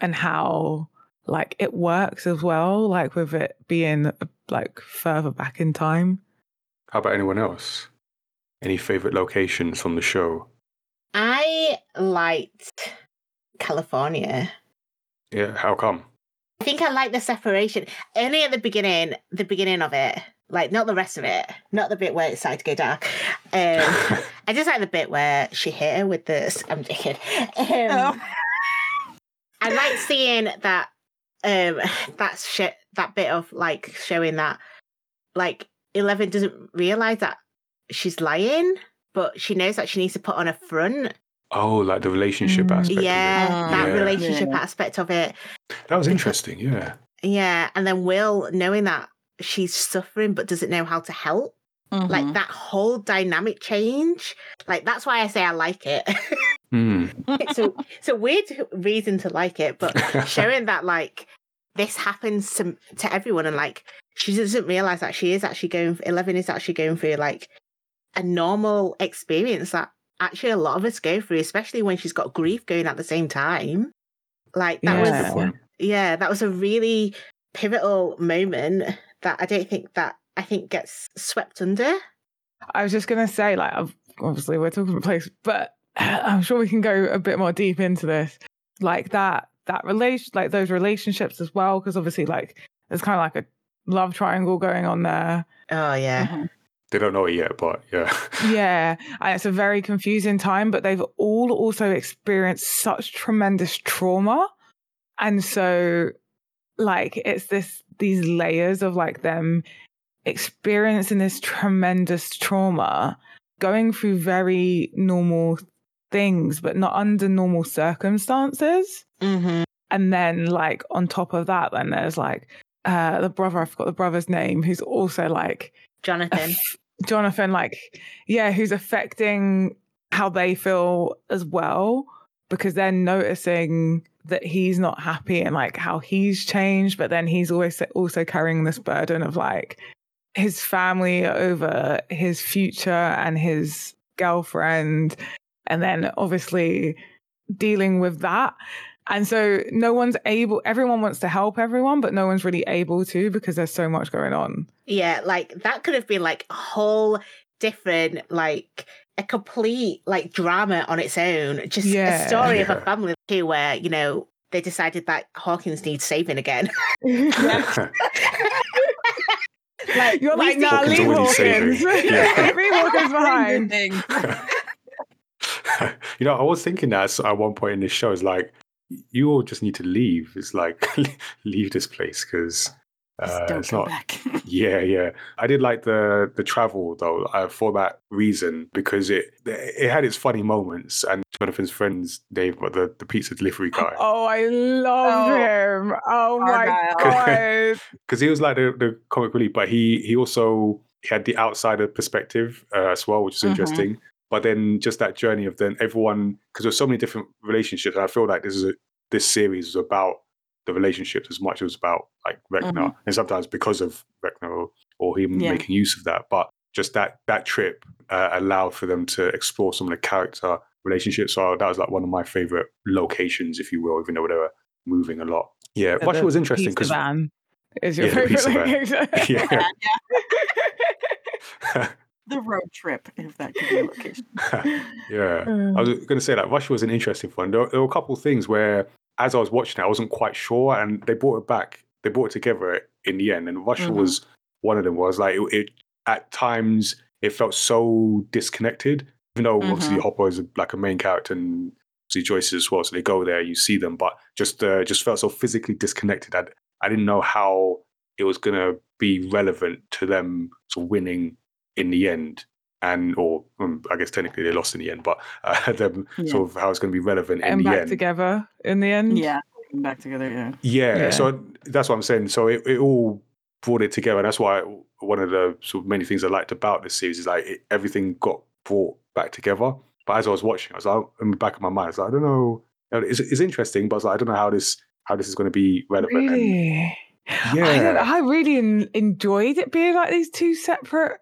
and how like it works as well like with it being like further back in time How about anyone else? Any favorite locations from the show? I liked California. Yeah, how come? I think I like the separation. Only at the beginning, the beginning of it. Like not the rest of it. Not the bit where it started to go dark. Um, I just like the bit where she hit her with this. I'm joking. Um, I like seeing that um that's shit that bit of like showing that like Eleven doesn't realise that she's lying, but she knows that she needs to put on a front. Oh, like the relationship Mm. aspect. of it. Yeah, that Yeah. relationship Yeah. aspect of it. That was interesting. Yeah. Yeah, and then Will knowing that she's suffering but doesn't know how to help. Mhm. Like that whole dynamic change. Like that's why I say I like it. Mm. it's a it's a weird reason to like it, but showing that like this happens to to everyone and like she doesn't realize that she is actually going Eleven is actually going through like a normal experience that actually a lot of us go through, especially when she's got grief going at the same time. Like that Yeah. was yeah, that was a really pivotal moment that I don't think that I think gets swept under. I was just gonna say, like, ob- obviously we're talking about place, but I'm sure we can go a bit more deep into this, like that that relation, like those relationships as well, because obviously, like, there's kind of like a love triangle going on there. Oh yeah. Mhm. They don't know it yet, but yeah. Yeah, and it's a very confusing time, but they've all also experienced such tremendous trauma, and so, like, it's this these layers of like them experiencing this tremendous trauma, going through very normal things, but not under normal circumstances. hmm And then, like, on top of that, then there's like uh the brother, I forgot the brother's name, who's also like Jonathan. aff- Jonathan, like, yeah, who's affecting how they feel as well, because they're noticing that he's not happy and like how he's changed, but then he's always also carrying this burden of like his family over his future and his girlfriend, and then obviously dealing with that. And so no one's able, everyone wants to help everyone, but no one's really able to because there's so much going on. Yeah, like that could have been like a whole different, like a complete like drama on its own. Just Yeah. a story of a family too, where you know they decided that Hawkins needs saving again. like You're like, see- nah, Hawkins leave already Hawkins. saving. Yeah. leave Hawkins behind. Thing. you know, I was thinking that at one point in this show, it's like you all just need to leave. It's like leave this place because uh, don't it's not. back. Yeah, yeah. I did like the the travel though uh, for that reason because it it had its funny moments and Jonathan's friends Dave, the the pizza delivery guy, Oh, I love Oh. him. Oh my god. because he was like the, the comic relief, but he he also he had the outsider perspective uh, as well, which is Mhm. interesting. But then just that journey of then everyone because there's so many different relationships. And I feel like this is a, this series is about the relationships as much as about like Vecna, Mhm. and sometimes because of Vecna or, or him Yeah. making use of that. But just that that trip uh, allowed for them to explore some of the character relationships. So that was like one of my favorite locations, if you will, even though they were moving a lot. Yeah, The Russia was interesting because van is your Yeah, favorite pizza van. location. yeah. the road trip, if that could be a location. yeah. Um, I was going to say that Russia was an interesting one. There, there were a couple of things where, as I was watching it, I wasn't quite sure, and they brought it back. They brought it together in the end, and Russia Mhm. was one of them. Was like it, it at times it felt so disconnected, even though obviously Hopper is like a main character and obviously Joyce as well. So they go there, you see them, but just uh, just felt so physically disconnected. I I didn't know how it was going to be relevant to them sort of winning in the end. And, or um, I guess technically they lost in the end, but uh, them Yeah. sort of how it's going to be relevant in and the back end. together in the end. Yeah, back together. Yeah. Yeah, Yeah. so that's what I'm saying. So it, it all brought it together. And that's why one of the sort of many things I liked about this series is like it, everything got brought back together. But as I was watching, I was like, in the back of my mind, I was like, I don't know. It's, it's interesting, but I was like, I don't know how this how this is going to be relevant. And Really? I, yeah, I really en- enjoyed it being like these two separate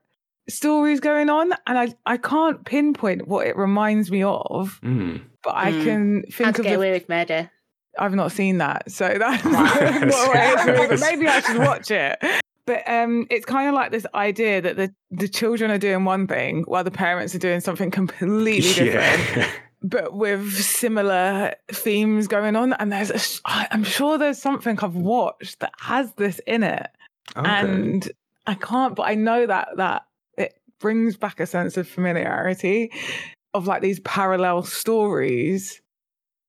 stories going on, and I I can't pinpoint what it reminds me of, Mm. but I Mm. can How think to of get the away with murder. I've not seen that, so that's what it's but maybe I should watch it. But um, it's kind of like this idea that the the children are doing one thing while the parents are doing something completely different, yeah. but with similar themes going on. And there's, a, s- I- I'm sure there's something I've watched that has this in it, Okay. and I can't. But I know that that it brings back a sense of familiarity of like these parallel stories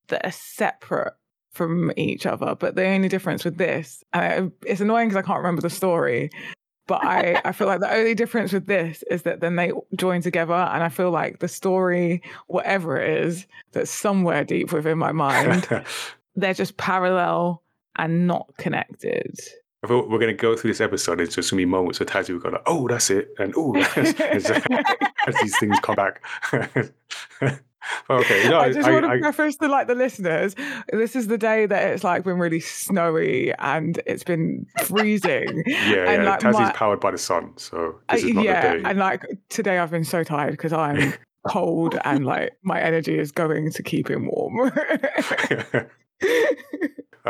that are separate from each other. But the only difference with this, and it- it's annoying because I can't remember the story. But I, I feel like the only difference with this is that then they join together, and I feel like the story, whatever it is, that's somewhere deep within my mind, they're just parallel and not connected. I thought we're going to go through this episode. It's just going to be moments where Tazzy will go like, "Oh, that's it," and "Oh," as, these things come back. okay, know, I just I, want to I- preface to like the listeners. This is the day that it's like been really snowy and it's been freezing. yeah, and, yeah. like, Tazzy's my- powered by the sun, so Uh, this is not yeah, the day. and like today I've been so tired because I'm cold and like my energy is going to keep him warm.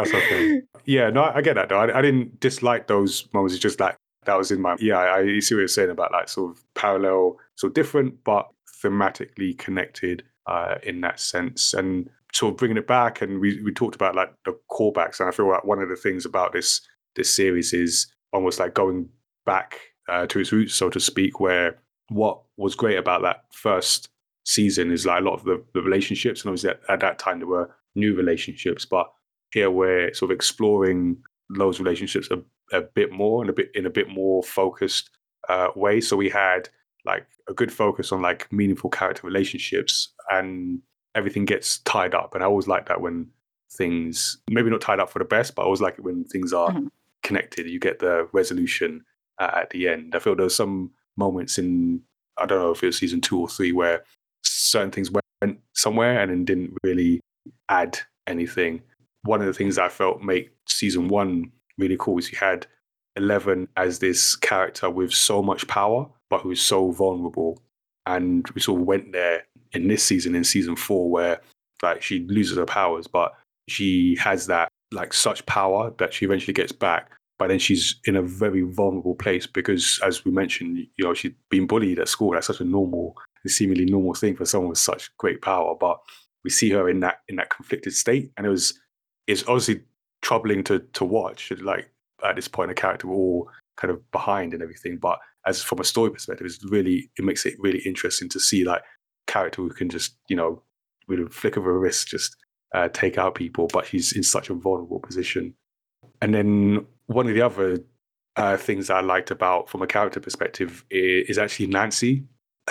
That's okay. Yeah, no, I get that though. I, I didn't dislike those moments. It's just like that was in my yeah. I, I see what you're saying about like sort of parallel, sort of different, but thematically connected uh, in that sense, and sort of bringing it back. And we we talked about like the callbacks, and I feel like one of the things about this this series is almost like going back uh, to its roots, so to speak. Where what was great about that first season is like a lot of the, the relationships, and obviously at, at that time there were new relationships, but here we're sort of exploring those relationships a, a bit more and a bit in a bit more focused uh, way. So we had like a good focus on like meaningful character relationships and everything gets tied up. And I always like that when things maybe not tied up for the best, but I always like it when things are Mhm. connected. You get the resolution uh, at the end. I feel there's some moments in I don't know if it was season two or three where certain things went somewhere and then didn't really add anything. One of the things I felt make season one really cool is you had Eleven as this character with so much power, but who is so vulnerable. And we sort of went there in this season, in season four, where like she loses her powers, but she has that like such power that she eventually gets back. But then she's in a very vulnerable place because, as we mentioned, you know, she'd been bullied at school. That's such a normal, seemingly normal thing for someone with such great power. But we see her in that in that conflicted state, and it was it's obviously troubling to to watch. Like at this point, the character were all kind of behind and everything. But as from a story perspective, it's really it makes it really interesting to see like character who can just you know with a flick of a wrist just uh, take out people, but he's in such a vulnerable position. And then one of the other uh, things that I liked about from a character perspective is, is actually Nancy,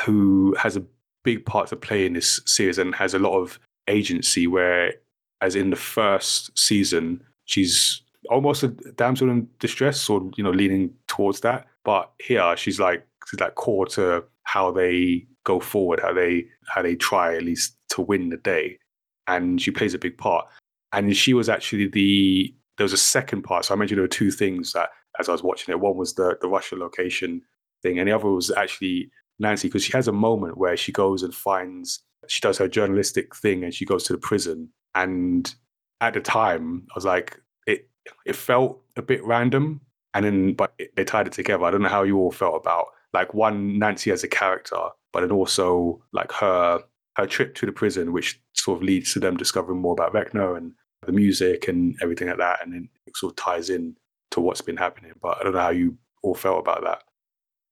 who has a big part to play in this series and has a lot of agency. Where, as in the first season, she's almost a damsel in distress, or you know, leaning towards that. But here, she's like she's like core to how they go forward, how they how they try at least to win the day, and she plays a big part. And she was actually the there was a second part. So I mentioned there were two things that as I was watching it. One was the the Russia location thing, and the other was actually Nancy because she has a moment where she goes and finds she does her journalistic thing and she goes to the prison. And at the time, I was like, it it felt a bit random, and then but it, they tied it together. I don't know how you all felt about like one Nancy as a character, but then also like her her trip to the prison, which sort of leads to them discovering more about Vecna and the music and everything like that, and then it sort of ties in to what's been happening. But I don't know how you all felt about that.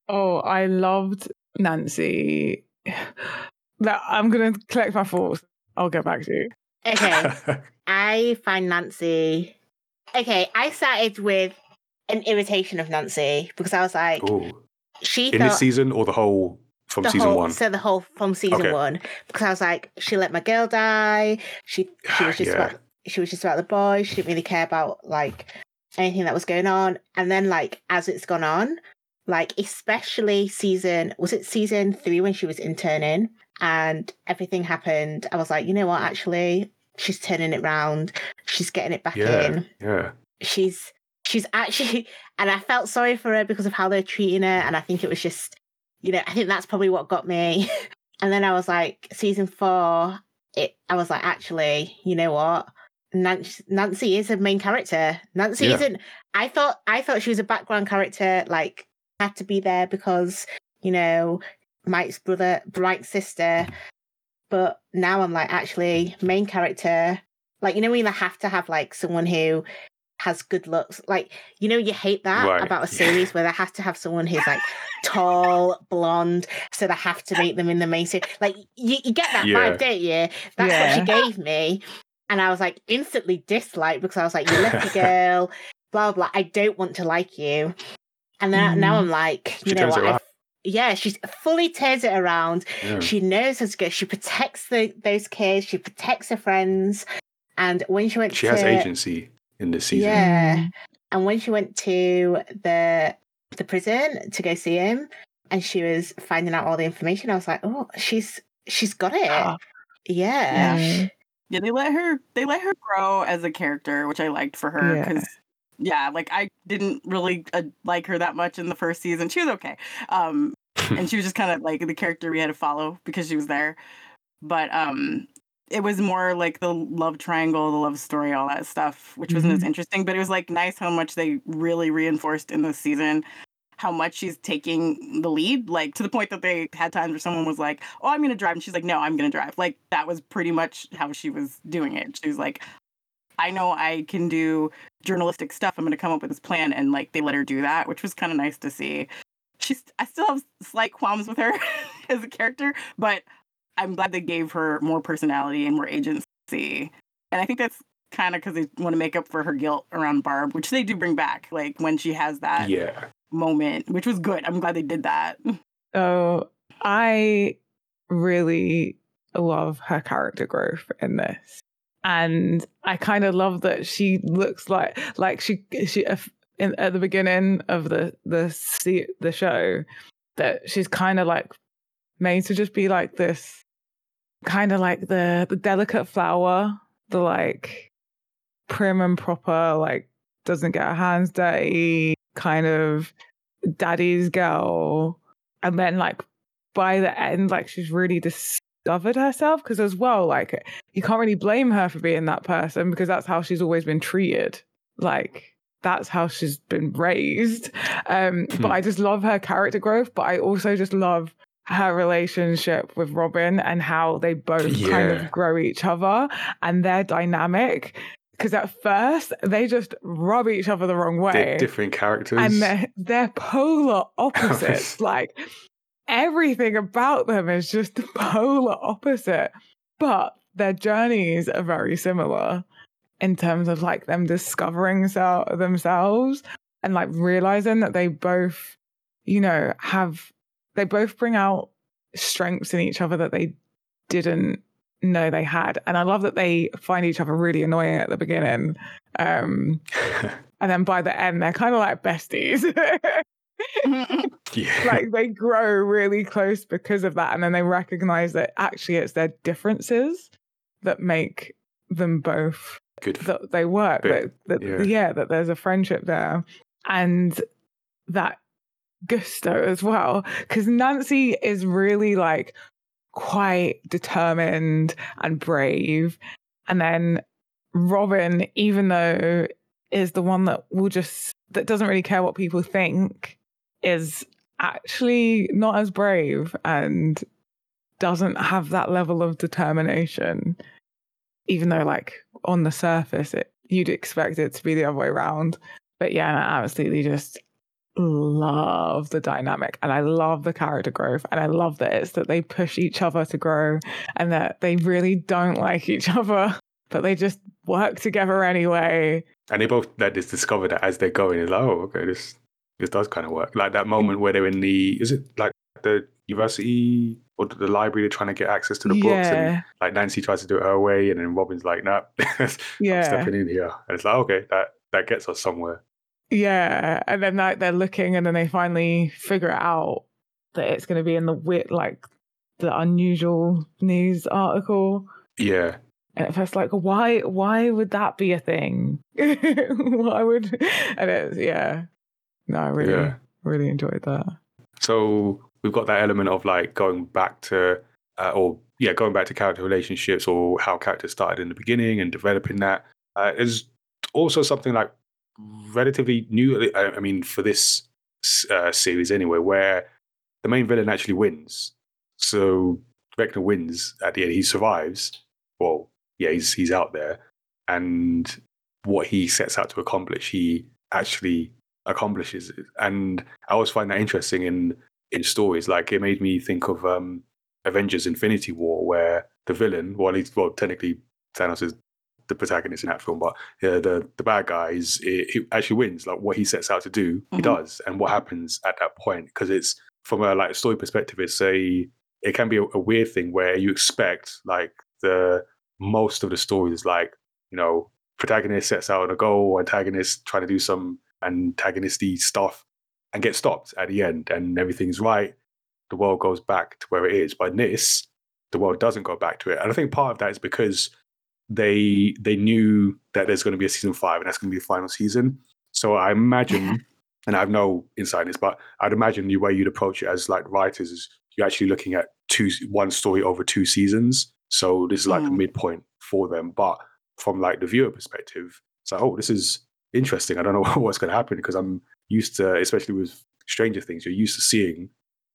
oh, I loved Nancy. That I'm gonna collect my thoughts. I'll get back to you. Okay. I find Nancy. Okay, I started with an irritation of Nancy because I was like, Ooh. she In this season or the whole from the season whole, one? So the whole from season Okay. one because I was like, she let my girl die. She she ah, was just Yeah. about she was just about the boy. She didn't really care about like anything that was going on. And then like as it's gone on, like especially season was it season three when she was interning and everything happened. I was like, you know what? Actually, she's turning it round. She's getting it back Yeah. in Yeah. she's she's actually and I felt sorry for her because of how they're treating her and I think it was just you know I think that's probably what got me and then I was like season 4 it I was like actually you know what Nancy, Nancy is a main character Nancy Yeah. isn't I thought I thought she was a background character like had to be there because you know Mike's brother Mike's sister but now I'm like actually main character like you know when you have to have like someone who has good looks like you know you hate that Right. about a series where they have to have someone who's like tall blonde so they have to make them in the main series like you, you get that Yeah. vibe don't you that's Yeah. what she gave me and I was like instantly disliked because I was like you left the girl blah blah I don't want to like you and then now Mm. I'm like you She know what it I around. Yeah, she fully turns it around. Yeah. She knows how to go. She protects the, those kids. She protects her friends. And when she went She to has agency in this season. Yeah. Mm. And when she went to the the prison to go see him, and she was finding out all the information, I was like, oh, she's she's got it. Ah. Yeah. Mm. Yeah, they let her they let her grow as a character, which I liked for her Yeah. because yeah, like I didn't really uh, like her that much in the first season. She was okay, um, and she was just kind of like the character we had to follow because she was there. But um, it was more like the love triangle, the love story, all that stuff, which wasn't as interesting. But it was like nice how much they really reinforced in this season how much she's taking the lead, like to the point that they had times where someone was like, "Oh, I'm gonna drive," and she's like, "No, I'm gonna drive." Like that was pretty much how she was doing it. She was like, "I know I can do journalistic stuff. I'm gonna come up with this plan," and like they let her do that, which was kind of nice to see. She's, I still have slight qualms with her as a character, but I'm glad they gave her more personality and more agency, and I think that's kind of because they want to make up for her guilt around Barb, which they do bring back, like when she has that yeah. moment, which was good. I'm glad they did that. So I really love her character growth in this. And I kind of love that she looks like like she she uh, in, at the beginning of the the the show that she's kind of like made to just be like this kind of like the the delicate flower, the like prim and proper, like doesn't get her hands dirty, kind of daddy's girl. And then like by the end, like she's really discovered herself because as well, like you can't really blame her for being that person because that's how she's always been treated. Like that's how she's been raised. Um, but Hmm. I just love her character growth, but I also just love her relationship with Robin and how they both kind of grow each other and their dynamic. Because at first they just rub each other the wrong way They're different characters. and they're, they're polar opposites. like everything about them is just the polar opposite, but their journeys are very similar in terms of like them discovering so- themselves and like realizing that they both, you know, have they both bring out strengths in each other that they didn't know they had. And I love that they find each other really annoying at the beginning. Um, and then by the end, they're kind of like besties. yeah. like they grow really close because of that. And then they recognize that actually it's their differences that make them both Good. that they work. That, that yeah. yeah. that there's a friendship there. And that gusto as well. Because Nancy is really like quite determined and brave. And then Robin, even though is the one that will just that doesn't really care what people think, is actually not as brave and doesn't have that level of determination. Even though, like on the surface, it you'd expect it to be the other way around. But yeah, I absolutely just love the dynamic and I love the character growth and I love that it's that they push each other to grow and that they really don't like each other, but they just work together anyway. and they both like just discover that as they're going. Like, oh, okay, this this does kind of work. Like that mm. moment where they're in the is it like the university or the library? They're trying to get access to the books, and like Nancy tries to do it her way, and then Robin's like, nah, I'm Yeah. stepping in here, and it's like, okay, that that gets us somewhere. Yeah. And then like they're looking and then they finally figure it out that it's gonna be in the wit like the unusual news article. Yeah, And at first, like, why? Why would that be a thing? why would? And it's yeah. No, I really, Yeah. really enjoyed that. So we've got that element of like going back to, uh, or yeah, going back to character relationships or how characters started in the beginning and developing that. Uh, is also something like relatively new. I, I mean, for this uh, series anyway, where the main villain actually wins. So Vecna wins at the end. He survives. Well, yeah, he's he's out there, and what he sets out to accomplish, he actually accomplishes it. And I always find that interesting in in stories. Like it made me think of um, Avengers: Infinity War, where the villain, well, he's well technically Thanos is the protagonist in that film, but uh, the the bad guy is he he actually wins. Like what he sets out to do, he Mhm. does, and what happens at that point because it's from a like story perspective, it's a it can be a, a weird thing where you expect like the most of the story is like you know protagonist sets out on a goal, antagonist trying to do some antagonisty stuff and get stopped at the end and everything's right. The world goes back to where it is. But in this, the world doesn't go back to it. And I think part of that is because they they knew that there's going to be a season five and that's going to be the final season. So I imagine, and I have no insight in this, but I'd imagine the way you'd approach it as like writers is you're actually looking at two one story over two seasons. So this is like Mm. a midpoint for them. But from like the viewer perspective, it's like, oh, this is interesting. I don't know what's going to happen because I'm used to, especially with Stranger Things, you're used to seeing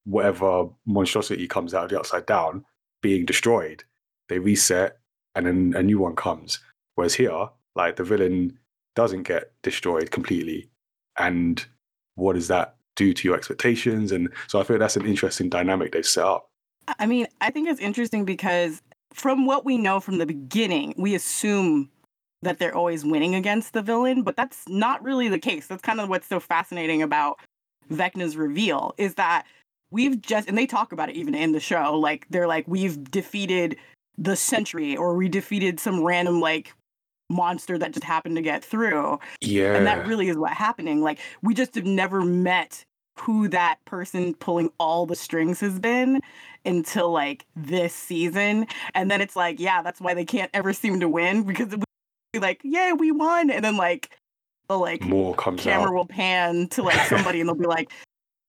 whatever monstrosity comes out of the upside down being destroyed. They reset and then a new one comes. Whereas here, like the villain doesn't get destroyed completely. And what does that do to your expectations? And so I feel that's an interesting dynamic they've set up. I mean, I think it's interesting because from what we know from the beginning, we assume that they're always winning against the villain, but that's not really the case. That's kind of what's so fascinating about Vecna's reveal is that we've just and they talk about it even in the show, like they're like we've defeated the Sentry or we defeated some random like monster that just happened to get through. Yeah. And that really is what happening. Like we just have never met who that person pulling all the strings has been until like this season. And then it's like, yeah, that's why they can't ever seem to win because it would be like, yeah, we won. And then like the like More comes camera out. will pan to like somebody and they'll be like,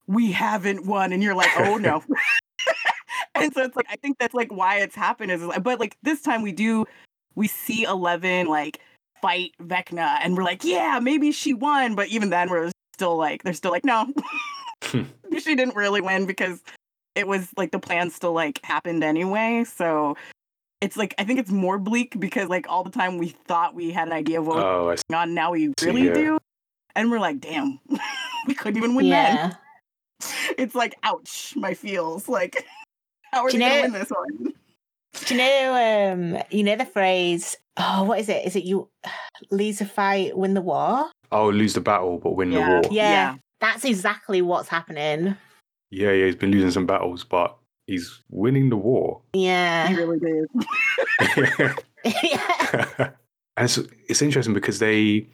we haven't won. And you're like, oh no. and so it's like, I think that's like why it's happened is, like- but like this time we do, we see Eleven like fight Vecna and we're like, yeah, maybe she won. But even then we're still like, they're still like, no, she didn't really win because it was like the plan still like happened anyway. So it's like, I think it's more bleak because like all the time we thought we had an idea of what was Oh, I see. on now we See, really yeah. do and we're like damn we couldn't even win then yeah. it's like ouch my feels like how are Do they you gonna know- win this one Do you know? Um, you know the phrase. Oh, what is it? Is it you lose a fight, win the war? Oh, lose the battle but win Yeah. the war. Yeah, Yeah. that's exactly what's happening. Yeah, yeah, he's been losing some battles, but he's winning the war. Yeah, he Yeah, really did yeah, and it's, it's interesting because they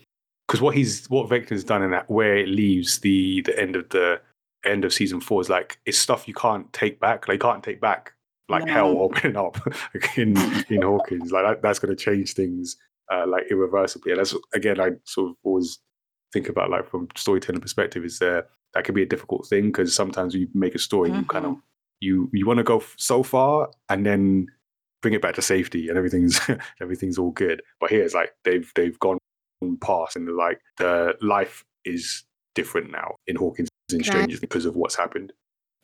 because what he's what Vecna's done and that where it leaves the the end of the end of season four is like it's stuff you can't take back. Like can't take back like No. hell opening up in in Hawkins. Like that, that's going to change things uh, like irreversibly. And that's again I sort of always think about like from storytelling perspective is there that can be a difficult thing because sometimes you make a story you kind of. You you want to go f- so far and then bring it back to safety and everything's everything's all good. But here it's like they've they've gone past and like the life is different now in hawkins and Can I- strangers because of what's happened.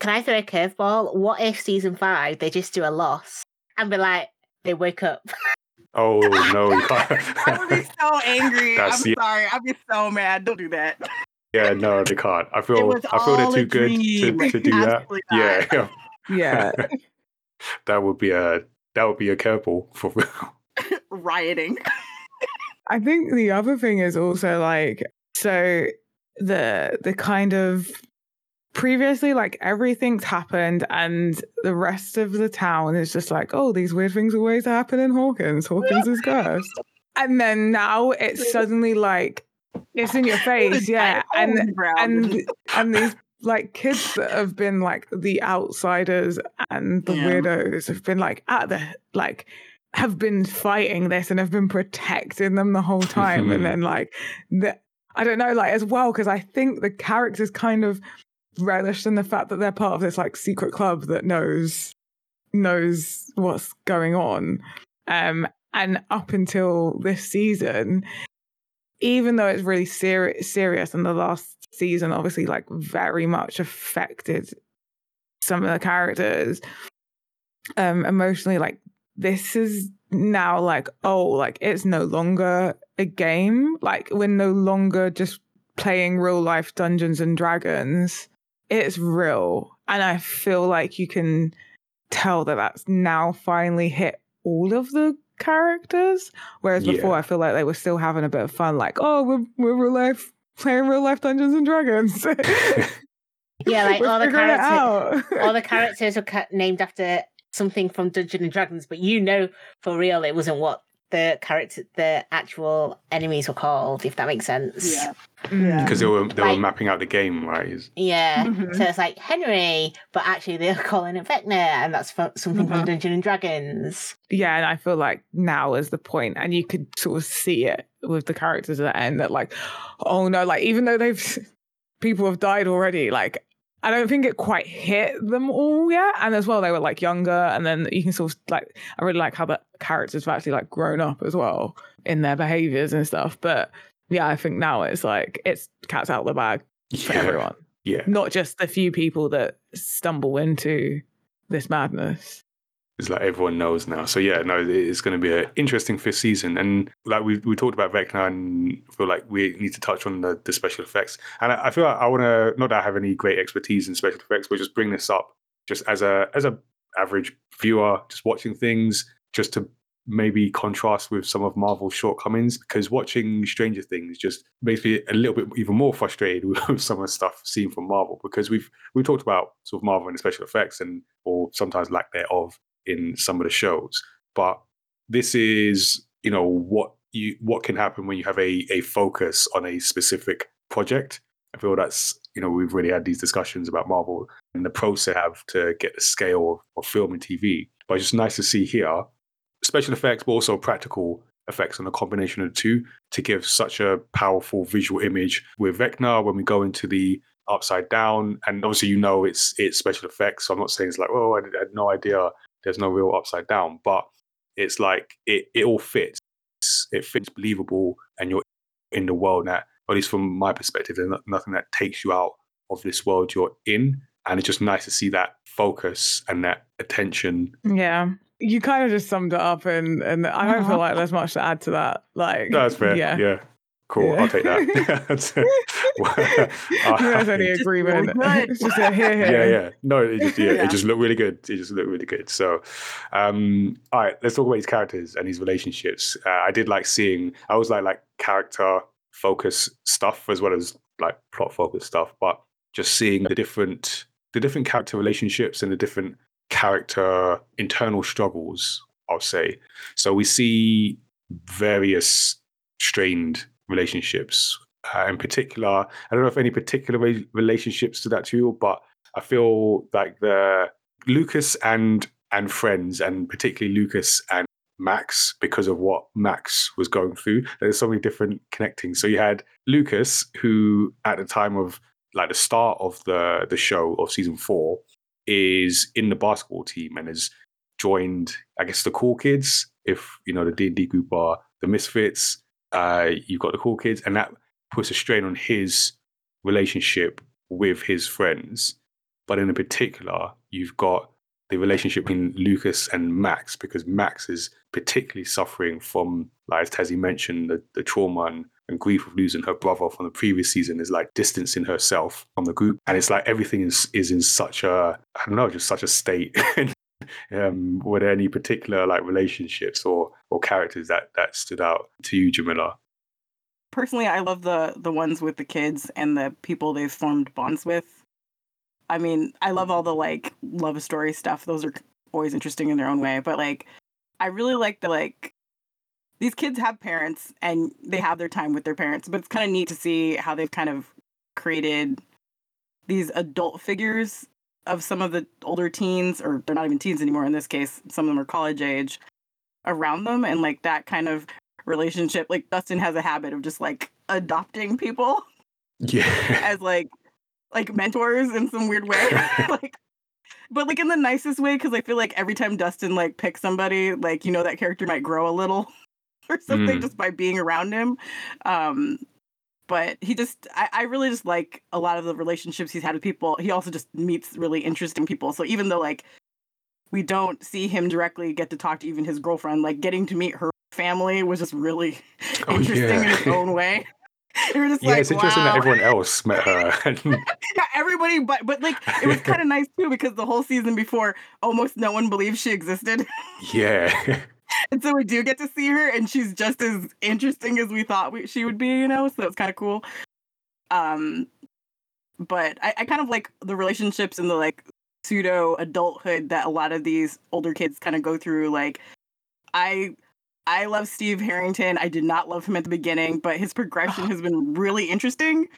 Can I throw a curveball? What if season five they just do a loss and be like they wake up? oh no i would be so angry. I'm That's the- sorry. I'd be so mad. Don't do that. Yeah no they can't. I feel i feel they're too a good to, to do that. Absolutely yeah not. yeah Yeah. that would be a that would be a curveball for real. Rioting. I think the other thing is also like so the the kind of previously like everything's happened and the rest of the town is just like oh these weird things always happen in Hawkins. Hawkins is cursed. And then now it's suddenly like it's in your face yeah and and and these like kids that have been like the outsiders and the Yeah. weirdos have been like at the like have been fighting this and have been protecting them the whole time and then like the I don't know like as well because I think the characters kind of relished in the fact that they're part of this like secret club that knows knows what's going on um and up until this season even though it's really seri- serious and the last season obviously like very much affected some of the characters um emotionally like this is now like oh like it's no longer a game. Like we're no longer just playing real life dungeons and dragons. It's real. And i feel like you can tell that that's now finally hit all of the characters whereas Yeah. before i feel like they were still having a bit of fun like oh we're, we're real life playing real life dungeons and dragons Yeah, like We're all the figuring characters, out. all the characters are ca- named after something from Dungeons and Dragons, but you know for real it wasn't what the character, the actual enemies were called, if that makes sense. Yeah. Mm. Because they were they were mapping out the game, right? Is- Yeah. Mhm. So it's like Henry, but actually they're calling it Vecna, and that's fro- something from Mhm. Dungeons and Dragons. Yeah, and I feel like now is the point, and you could sort of see it with the characters at the end that, like, oh no, like even though they've people have died already, like I don't think it quite hit them all yet. And as well, they were like younger, and then you can sort of like I really like how the characters have actually like grown up as well in their behaviors and stuff. But yeah, I think now it's like it's cats out of the bag for Yeah, everyone, yeah. not just the few people that stumble into this madness. It's like everyone knows now. So yeah, no, it's going to be an interesting fifth season. And like we we talked about Vecna, and I feel like we need to touch on the, the special effects. And I, I feel like I want to not that I have any great expertise in special effects, but just bring this up just as a as a average viewer, just watching things, just to maybe contrast with some of Marvel's shortcomings. Because watching Stranger Things just makes me a little bit even more frustrated with some of the stuff seen from Marvel. Because we've we talked about sort of Marvel and the special effects and or sometimes lack thereof in some of the shows. But this is, you know, what you what can happen when you have a a focus on a specific project. I feel that's you know we've really had these discussions about Marvel and the pros they have to get the scale of, of film and TV. But it's just nice to see here special effects, but also practical effects and a combination of the two to give such a powerful visual image with Vecna when we go into the upside down. And obviously, you know, it's it's special effects. So I'm not saying it's like, oh, I I had no idea there's no real upside down, but it's like it, it all fits. It fits believable, and you're in the world that, at least from my perspective, there's nothing that takes you out of this world you're in. And it's just nice to see that focus and that attention. Yeah. You kind of just summed it up, and, and I don't feel like there's much to add to that. Like, That's fair. Yeah. Yeah. Cool. Yeah. I'll take that. There's only Just agreement. really good. It's just a here, yeah, here. yeah. No, it just yeah, Yeah. it just looked really good. It just looked really good. So, um, all right, let's talk about his characters and his relationships. Uh, I did like seeing. I was like like character focus stuff as well as like plot focus stuff, but just seeing the different the different character relationships and the different character internal struggles. I'll say. So we see various strained relationships. Uh, in particular, I don't know if any particular re- relationships to that to you, but I feel like the Lucas and and friends, and particularly Lucas and Max, because of what Max was going through. There's so many different connecting. So you had Lucas, who at the time of like the start of the the show of season four, is in the basketball team and has joined, I guess, the cool kids. If you know the D and D group are the Misfits, uh, you've got the cool kids, and that puts a strain on his relationship with his friends. But in particular, you've got the relationship between Lucas and Max because Max is particularly suffering from, like as Tezzy mentioned, the, the trauma and, and grief of losing her brother from the previous season is like distancing herself from the group. And it's like everything is is in such a I don't know, just such a state. um, were there any particular like relationships or or characters that that stood out to you, Jamila? personally i love the the ones with the kids and the people they've formed bonds with i mean i love all the like love story stuff those are always interesting in their own way but like i really like the like these kids have parents and they have their time with their parents but it's kind of neat to see how they've kind of created these adult figures of some of the older teens or they're not even teens anymore in this case some of them are college age around them and like that kind of relationship like dustin has a habit of just like adopting people Yeah. as like like mentors in some weird way like but like in the nicest way because i feel like every time dustin like picks somebody like you know that character might grow a little or something Mm. just by being around him um but he just I, I really just like a lot of the relationships he's had with people. He also just meets really interesting people. So even though like we don't see him directly get to talk to even his girlfriend like getting to meet her family was just really Oh, interesting in its own way. Yeah, like, it's interesting that everyone else met her. Yeah, everybody but but like it was kind of nice too because the whole season before almost no one believed she existed. Yeah. And so we do get to see her and she's just as interesting as we thought we, she would be you know? So it's kind of cool. Um but I, I kind of like the relationships and the like pseudo adulthood that a lot of these older kids kind of go through like i I love Steve Harrington. I did not love him at the beginning, but his progression has been really interesting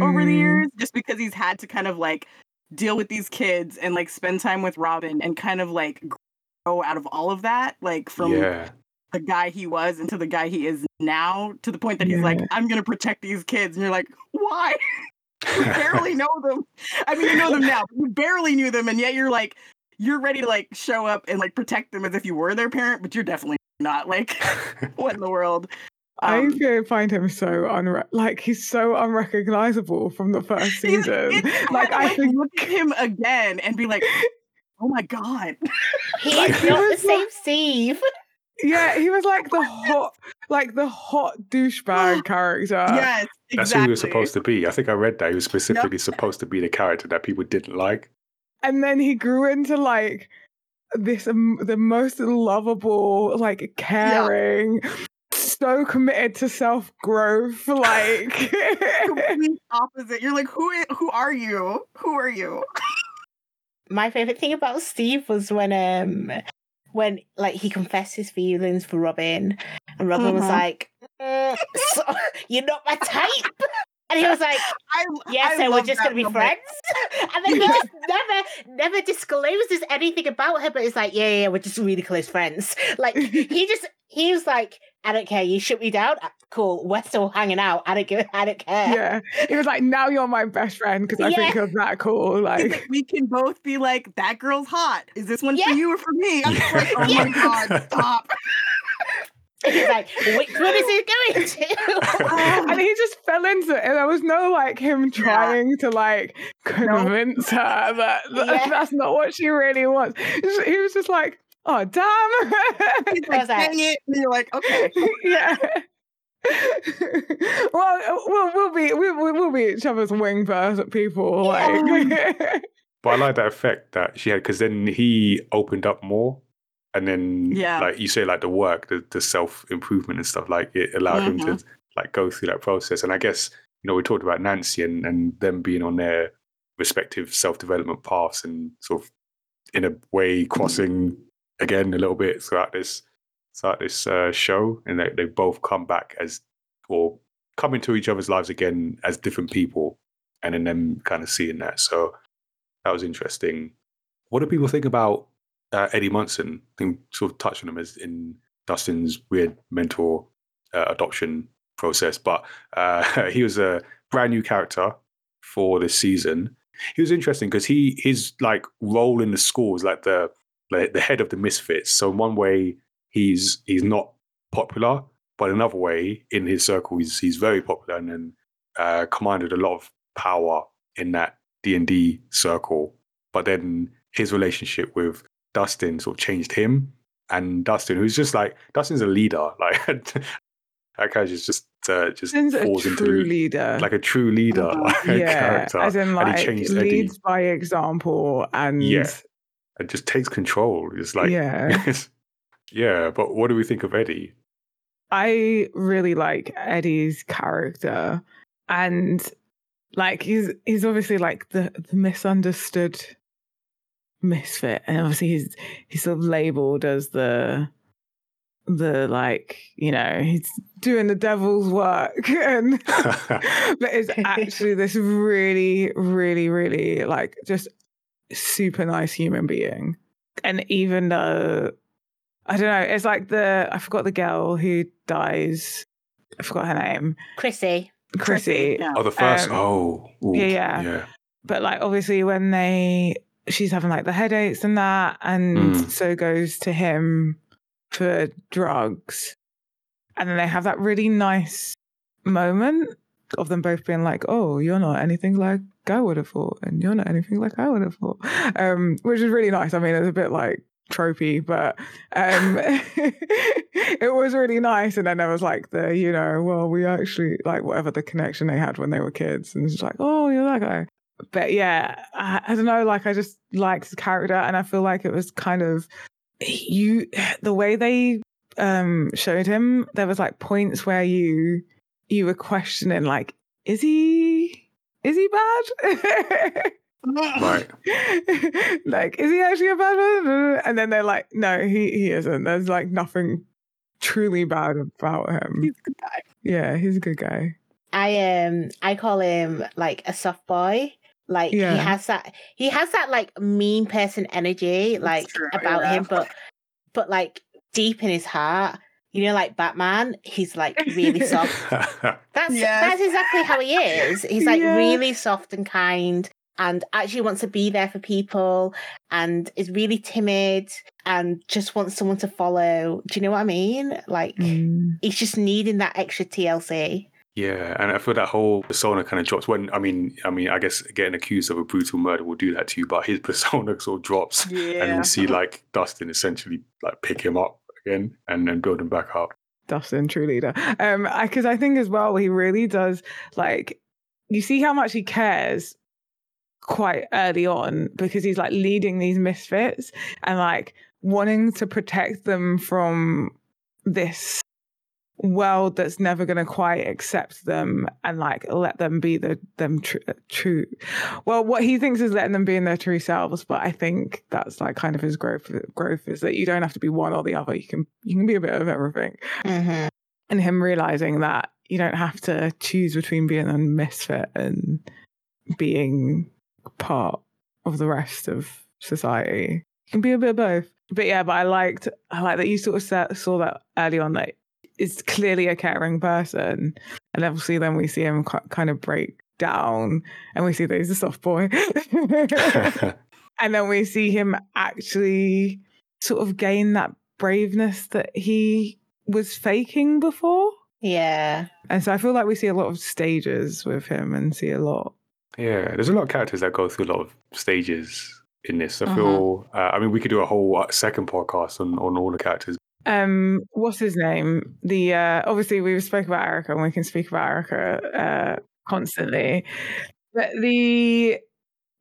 over the Mm, years just because he's had to kind of like deal with these kids and like spend time with Robin and kind of like grow out of all of that, like from yeah. the guy he was into the guy he is now, to the point that he's like, I'm gonna protect these kids. And you're like, why? you barely know them. I mean, you know them now, but you barely knew them, and yet you're like, you're ready to like show up and like protect them as if you were their parent, but you're definitely not. Like, what in the world? I Um, feel- find him so unre- like he's so unrecognizable from the first season. it's like hard I to, think look at him again and be like, oh my god. He's Like, not he the was same Steve. yeah, he was like the hot, like the hot douchebag character. yes, exactly. That's who he was supposed to be. I think I read that he was specifically supposed to be the character that people didn't like. and then he grew into like this um, the most lovable, like caring, so committed to self growth, like. Complete opposite. You're like, who? Who are you? Who are you? My favorite thing about Steve was when um when like he confessed his feelings for Robin, and Robin was Mhm. like, "Mm, so, "You're not my type," and he was like, I "Yeah, I so we're just gonna be moment. friends." and then he just never, never discloses anything about her, but it's like, "Yeah, yeah, yeah, we're just really close friends." Like he just he was like, "I don't care, you shut me down, Ah, cool, we're still hanging out. I don't give, I don't care." yeah, he was like, "Now you're my best friend because I Yeah. think you're that cool." Like, like, we can both be like, that girl's hot. Is this one Yeah. for you or for me? I'm just like, oh Yeah. my god, stop. He's like, "Which one is it going to?" and he just fell into it. And there was no like him trying to like convince her that, that Yeah. that's not what she really wants. He was just like, "Oh damn." He's like, was like- dang it. And you're like, okay. yeah. well, we'll we'll be we'll, we'll be each other's wing person people. Like, But I like that effect that she had because then he opened up more. And then, Yeah. like you say, like the work, the, the self improvement and stuff, like it allowed him Mm-hmm. to like go through that process. And I guess, you know, we talked about Nancy and, and them being on their respective self development paths and sort of in a way crossing again a little bit throughout this throughout this uh, show. And they, they both come back as or come into each other's lives again as different people and then them kind of seeing that. So that was interesting. What do people think about uh, Eddie Munson? I think sort of touched on him as in Dustin's weird mentor uh, adoption process, but uh, he was a brand new character for this season. He was interesting because he his like role in the school is like the the the head of the misfits. So in one way, he's he's not popular, but another way, in his circle, he's he's very popular and then uh, commanded a lot of power in that D and D circle. But then his relationship with Dustin sort of changed him, and Dustin, who's just like Dustin's a leader, like that guy just just uh, just Sin's falls true into leader. like a true leader, Mhm. like, yeah, character, as in and like he changed Eddie. leads by example and Yeah. and just takes control. It's like yeah. yeah, but what do we think of Eddie? I really like Eddie's character, and like he's he's obviously like the, the misunderstood misfit, and obviously he's he's sort of labeled as the the like you know he's doing the devil's work, and but is actually this really really really like just super nice human being, and even though I don't know. It's like the I forgot the girl who dies. I forgot her name. Chrissy. Chrissy. Yeah. oh, the first. Um, oh, ooh, yeah, yeah. yeah. But like obviously when they she's having like the headaches and that, and Mm. so goes to him for drugs. And then they have that really nice moment of them both being like, Oh, you're not anything like I would have thought, and you're not anything like I would have thought. Um, which is really nice. I mean, it's a bit like tropey, but um it was really nice. And then there was like the, you know, well, we actually like whatever the connection they had when they were kids. And it's like, oh, you're that guy. But yeah, I, I don't know, like I just liked his character and I feel like it was kind of you the way they um showed him, there was like points where you you were questioning like, is he is he bad? Right. like, is he actually a bad man? And then they're like, no, he, he isn't. There's like nothing truly bad about him. He's a good guy. Yeah, he's a good guy. I um I call him like a soft boy. Like Yeah. he has that he has that like mean person energy like true, about yeah. him, but but like deep in his heart, you know, like Batman, he's like really soft. That's Yes. that's exactly how he is. He's like Yeah. really soft and kind and actually wants to be there for people and is really timid and just wants someone to follow. Do you know what I mean? Like Mm. he's just needing that extra TLC. Yeah, and I feel that whole persona kind of drops when I mean, I mean, I guess getting accused of a brutal murder will do that to you, but his persona sort of drops, and Yeah. you see like Dustin essentially like pick him up again and then build him back up. Dustin, true leader. Um, because I think as well, he really does like. You see how much he cares quite early on because he's like leading these misfits and like wanting to protect them from this world that's never going to quite accept them and like let them be the them tr- true well what he thinks is letting them be in their true selves but i think that's like kind of his growth growth is that you don't have to be one or the other you can you can be a bit of everything Mm-hmm. and him realizing that you don't have to choose between being a misfit and being part of the rest of society. You can be a bit of both. But yeah, but I liked I like that you sort of saw that early on that is clearly a caring person, and obviously then we see him kind of break down, and we see that he's a soft boy, and then we see him actually sort of gain that braveness that he was faking before. Yeah. And so I feel like we see a lot of stages with him and see a lot. Yeah, there's a lot of characters that go through a lot of stages in this. I Uh-huh. feel. Uh, I mean, we could do a whole uh, second podcast on on all the characters. Um, what's his name? The uh, obviously we spoke about Erica and we can speak about Erica uh, constantly, but the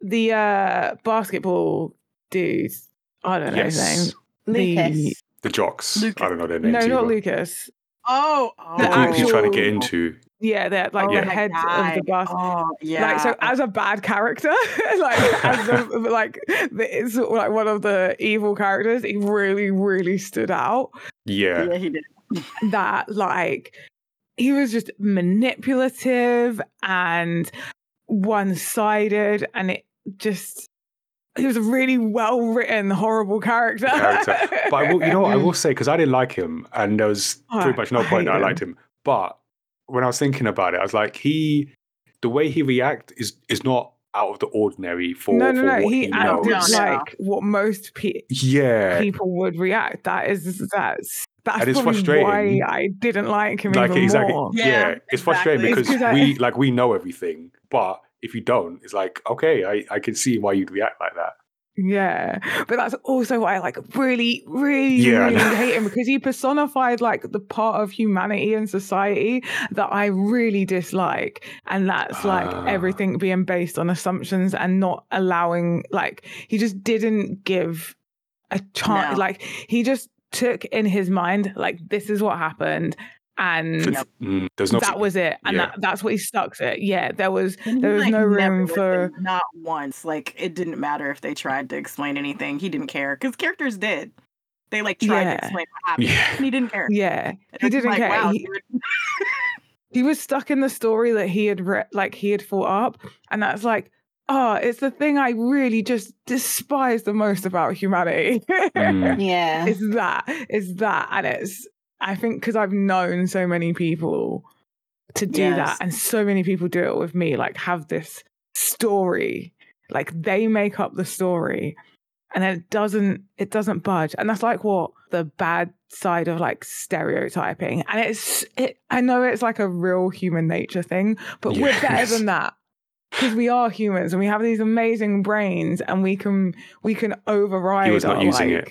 the uh, basketball dude, I don't know his name. The- Lucas. the jocks. Lucas. I don't know their names. No, not either. Lucas. Oh, oh. The The group he's trying to get into. Yeah, they're like Oh, the my head of the basketball. Oh, yeah. Like so, as a bad character, like as a, like the, it's like one of the evil characters, he really, really stood out. Yeah, yeah, he did. That like he was just manipulative and one-sided, and it just he was a really well-written, horrible character. character. But I will, you know, what I will say because I didn't like him, and there was Oh, pretty much no point that I liked him. But when I was thinking about it, I was like, he, the way he react is is not out of the ordinary for, no, no, for no. what He he, acted knows. No, no. like what most pe- Yeah, people would react. That is that's that's And it's frustrating. why I didn't like him like even exactly. more. Yeah, Yeah, it's frustrating because It's 'cause I- we like we know everything, but if you don't, it's like okay, I I can see why you'd react like that. Yeah, but that's also why I like really, really, Yeah, really hate him because he personified like the part of humanity and society that I really dislike, and that's like Ah. everything being based on assumptions and not allowing like he just didn't give a chance. No. Like he just took in his mind like this is what happened, and Yep. Mm, there's no that was it, and yeah. that, that's what he stuck to. Yeah, there was there was like, no room for not once. Like it didn't matter if they tried to explain anything. He didn't care because characters did. They like tried Yeah. to explain what happened, Yeah. and he didn't care. yeah. And He didn't like, care. Wow, He- he was stuck in the story that he had re- like he had thought up and that's like oh it's the thing i really just despise the most about humanity Mm. Yeah. it's that it's that and it's i think because i've known so many people to do Yes. that and so many people do it with me like have this story. Like they make up the story and then it doesn't it doesn't budge. And that's like what the bad side of like stereotyping. And it's it i know it's like a real human nature thing but we're better than that because we are humans and we have these amazing brains and we can we can override He was not our, using it.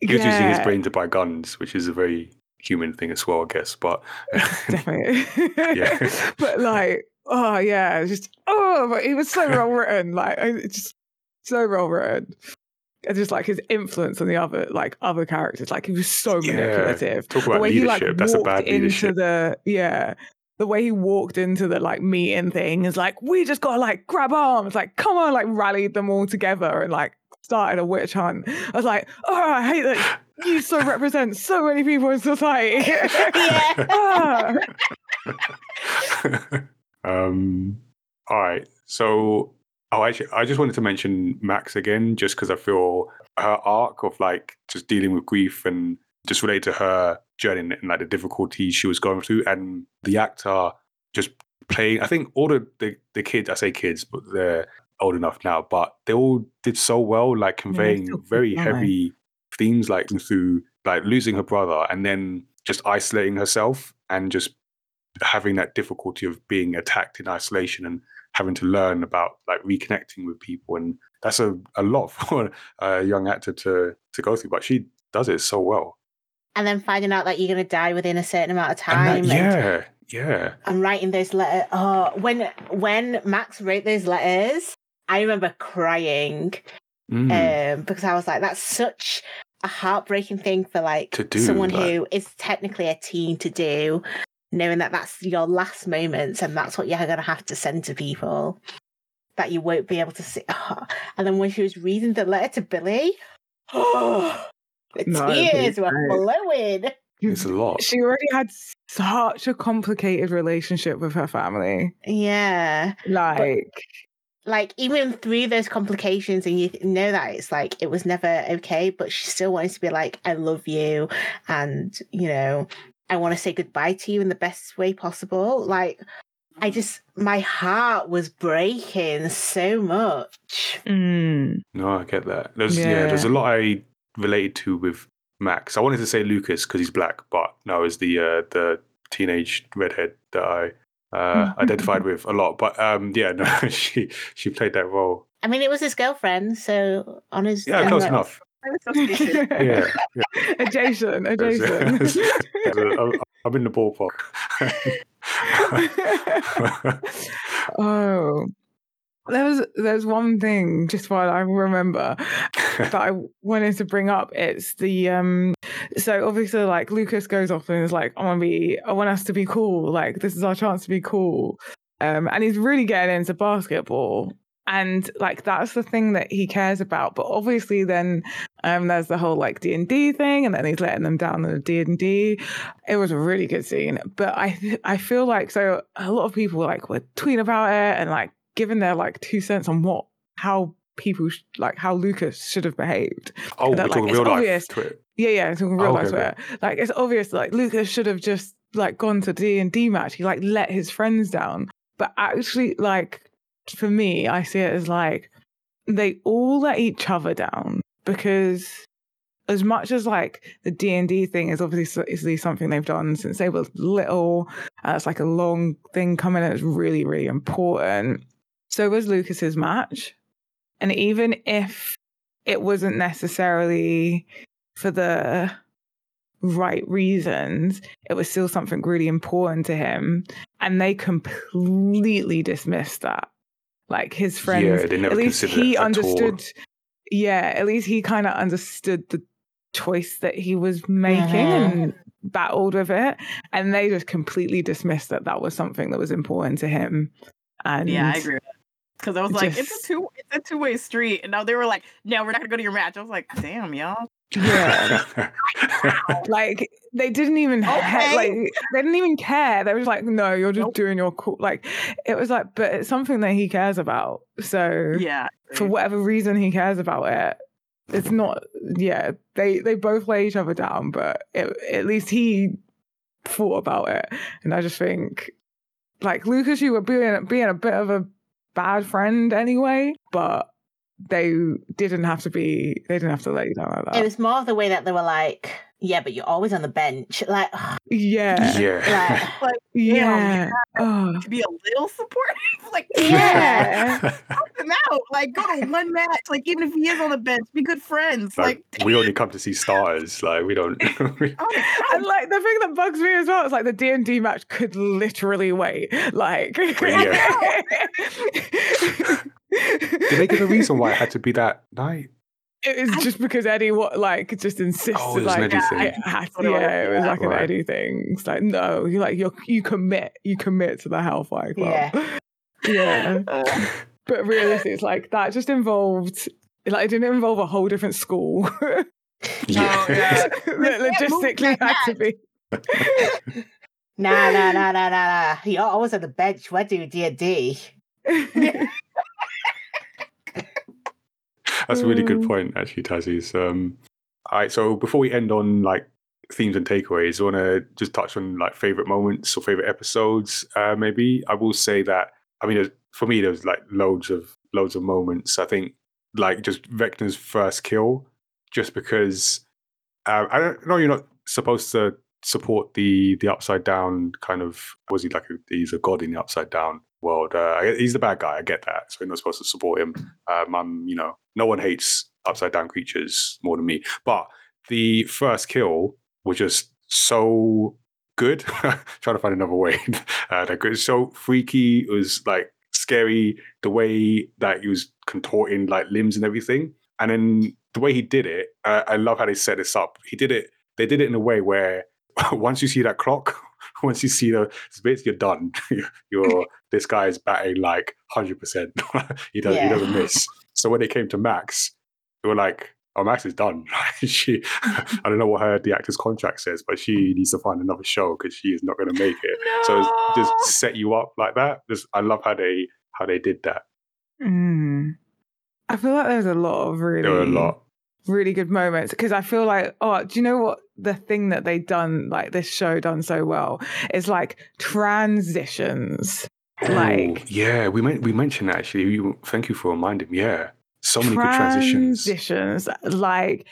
He was using his brain to buy guns, which is a very human thing as well, I guess. But definitely Yeah. but like oh yeah just oh but he was so well written like it's just so well written and just like his influence on the other like other characters like he was so Yeah. manipulative talk the about way he like leadership. That's a bad into leadership. the yeah the way he walked into the like meeting thing is like we just gotta like grab arms like come on like rallied them all together and like started a witch hunt i was like oh i hate that you so represent so many people in society. Yeah. Ah. um. All right. So, oh, actually, I just wanted to mention Max again, just because I feel her arc of like just dealing with grief and just related to her journey and, and like the difficulties she was going through, and the actor just playing. I think all the, the the kids, I say kids, but they're old enough now, but they all did so well, like conveying still very kids, aren't heavy themes, like through like losing her brother and then just isolating herself and just having that difficulty of being attacked in isolation and having to learn about like reconnecting with people and that's a, a lot for a young actor to to go through but she does it so well and then finding out that you're going to die within a certain amount of And time. that- and- yeah yeah and writing those letters. Oh, when when Max wrote those letters, I remember crying Mm. um, because I was like, "That's such a heartbreaking thing for like To do, someone like- who is technically a teen to do, knowing that that's your last moments and that's what you're going to have to send to people that you won't be able to see." And then when she was reading the letter to Billy, oh, the No, tears were right. flowing. it's a lot She already had such a complicated relationship with her family. Yeah. Like, like even through those complications and you know that it's like it was never okay but she still wanted to be like i love you and you know i want to say goodbye to you in the best way possible. Like i just my heart was breaking so much. Mm, no i get that. There's yeah. there's a lot i related to with max. I wanted to say lucas because he's black but no it's the uh the teenage redhead that i uh, identified with a lot. But um, yeah, no, she she played that role. i mean it was his girlfriend so on his Yeah, on close her- enough. I was. Yeah, adjacent, adjacent. I'm, I'm in the ballpark. oh, there was there's one thing just while I remember that I wanted to bring up. It's the um. So obviously, like Lucas goes off and is like, "I want to be, I want us to be cool. Like this is our chance to be cool." Um, and he's really getting into basketball, and like that's the thing that he cares about. But obviously, then um, there's the whole like D and D thing, and then he's letting them down in the D and D. It was a really good scene, but I th- I feel like so a lot of people like were tweeting about it and like giving their like two cents on what how people sh- like how Lucas should have behaved. oh, That, like, talking it's real obvious. life. Twitter. Yeah, yeah, talking real Oh, life okay, swear. Like it's obvious like Lucas should have just like gone to D and D match. He like let his friends down. But actually, like for me, I see it as like they all let each other down because as much as like the D and D thing is obviously obviously something they've done since they were little, and it's like a long thing coming, and it's really really important. So was Lucas's match, and even if it wasn't necessarily for the right reasons, it was still something really important to him. And they completely dismissed that. Like his friends, Yeah, they never at least he it at all. understood. Yeah, at least he kind of understood the choice that he was making Mhm. and battled with it. And they just completely dismissed that that was something that was important to him. And Yeah, I agree with that. Because I was like, it's a two it's a two way street. And now they were like, no, we're not gonna go to your match. I was like, damn, y'all. Yeah. like they didn't even ha- like they didn't even care they was like no you're just Nope. doing your cool like it was like but it's something that he cares about so Yeah. for whatever reason he cares about it it's not yeah they they both lay each other down but it, at least he thought about it and i just think like lucas you were being being a bit of a bad friend anyway but they didn't have to be they didn't have to let you down like that. It was more the way that they were like yeah but you're always on the bench like yeah yeah. like Yeah. Oh. to be a little supportive. like Yeah. help him out. Like go to one match. Like even if he is on the bench, be good friends. like, Like, we only come to see stars. Like we don't. oh, And like the thing that bugs me as well is like the D and D match could literally wait. Like, Yeah. Did they give a reason why it had to be that night? It was just because Eddie what like just insisted Oh, it an like Eddie thing. it had What yeah, it was like an Right. Eddie thing. It's like no, you like you you commit, you commit to the Hellfire Club. Yeah. Yeah. uh, But realistically, it's like that just involved like it didn't involve a whole different school. Yeah. Oh, yeah. That logistically had to be. Nah, nah, nah, nah, nah, nah. You're always on the bench. We're doing D and D. That's a really good Mm. point, actually, Tazzy's. Um, all right, so before we end on like themes and takeaways, I want to just touch on like favorite moments or favorite episodes. Uh, maybe I will say that. I mean, for me, there's like loads of loads of moments. I think like just Vecna's first kill, just because uh, I don't know you're not supposed to support the the upside down kind of was he like a, he's a god in the upside down world. Uh, he's the bad guy i get that. So you're not supposed to support him. Um I'm, you know no one hates upside down creatures more than me. But the first kill was just so good. Trying to find another way. Uh, that good so freaky. It was like scary the way that he was contorting like limbs and everything. And then the way he did it uh, i love how they set this up. He did it they did it in a way where once you see that clock, once you see the it's basically you're done. you're this guy is batting like hundred percent. He doesn't he doesn't miss. So when it came to Max, they were like, "Oh, Max is done." she, I don't know what her the actor's contract says, but she needs to find another show because she is not going to make it. So it's just set you up like that. Just I love how they how they did that. Mm. I feel like there's a lot of really, There were a lot. really good moments because I feel like, oh, do you know what the thing that they done, like this show done so well, is like transitions. Like Oh, yeah, we we mentioned that actually. You, thank you for reminding me. Yeah, so many good transitions. transitions. Like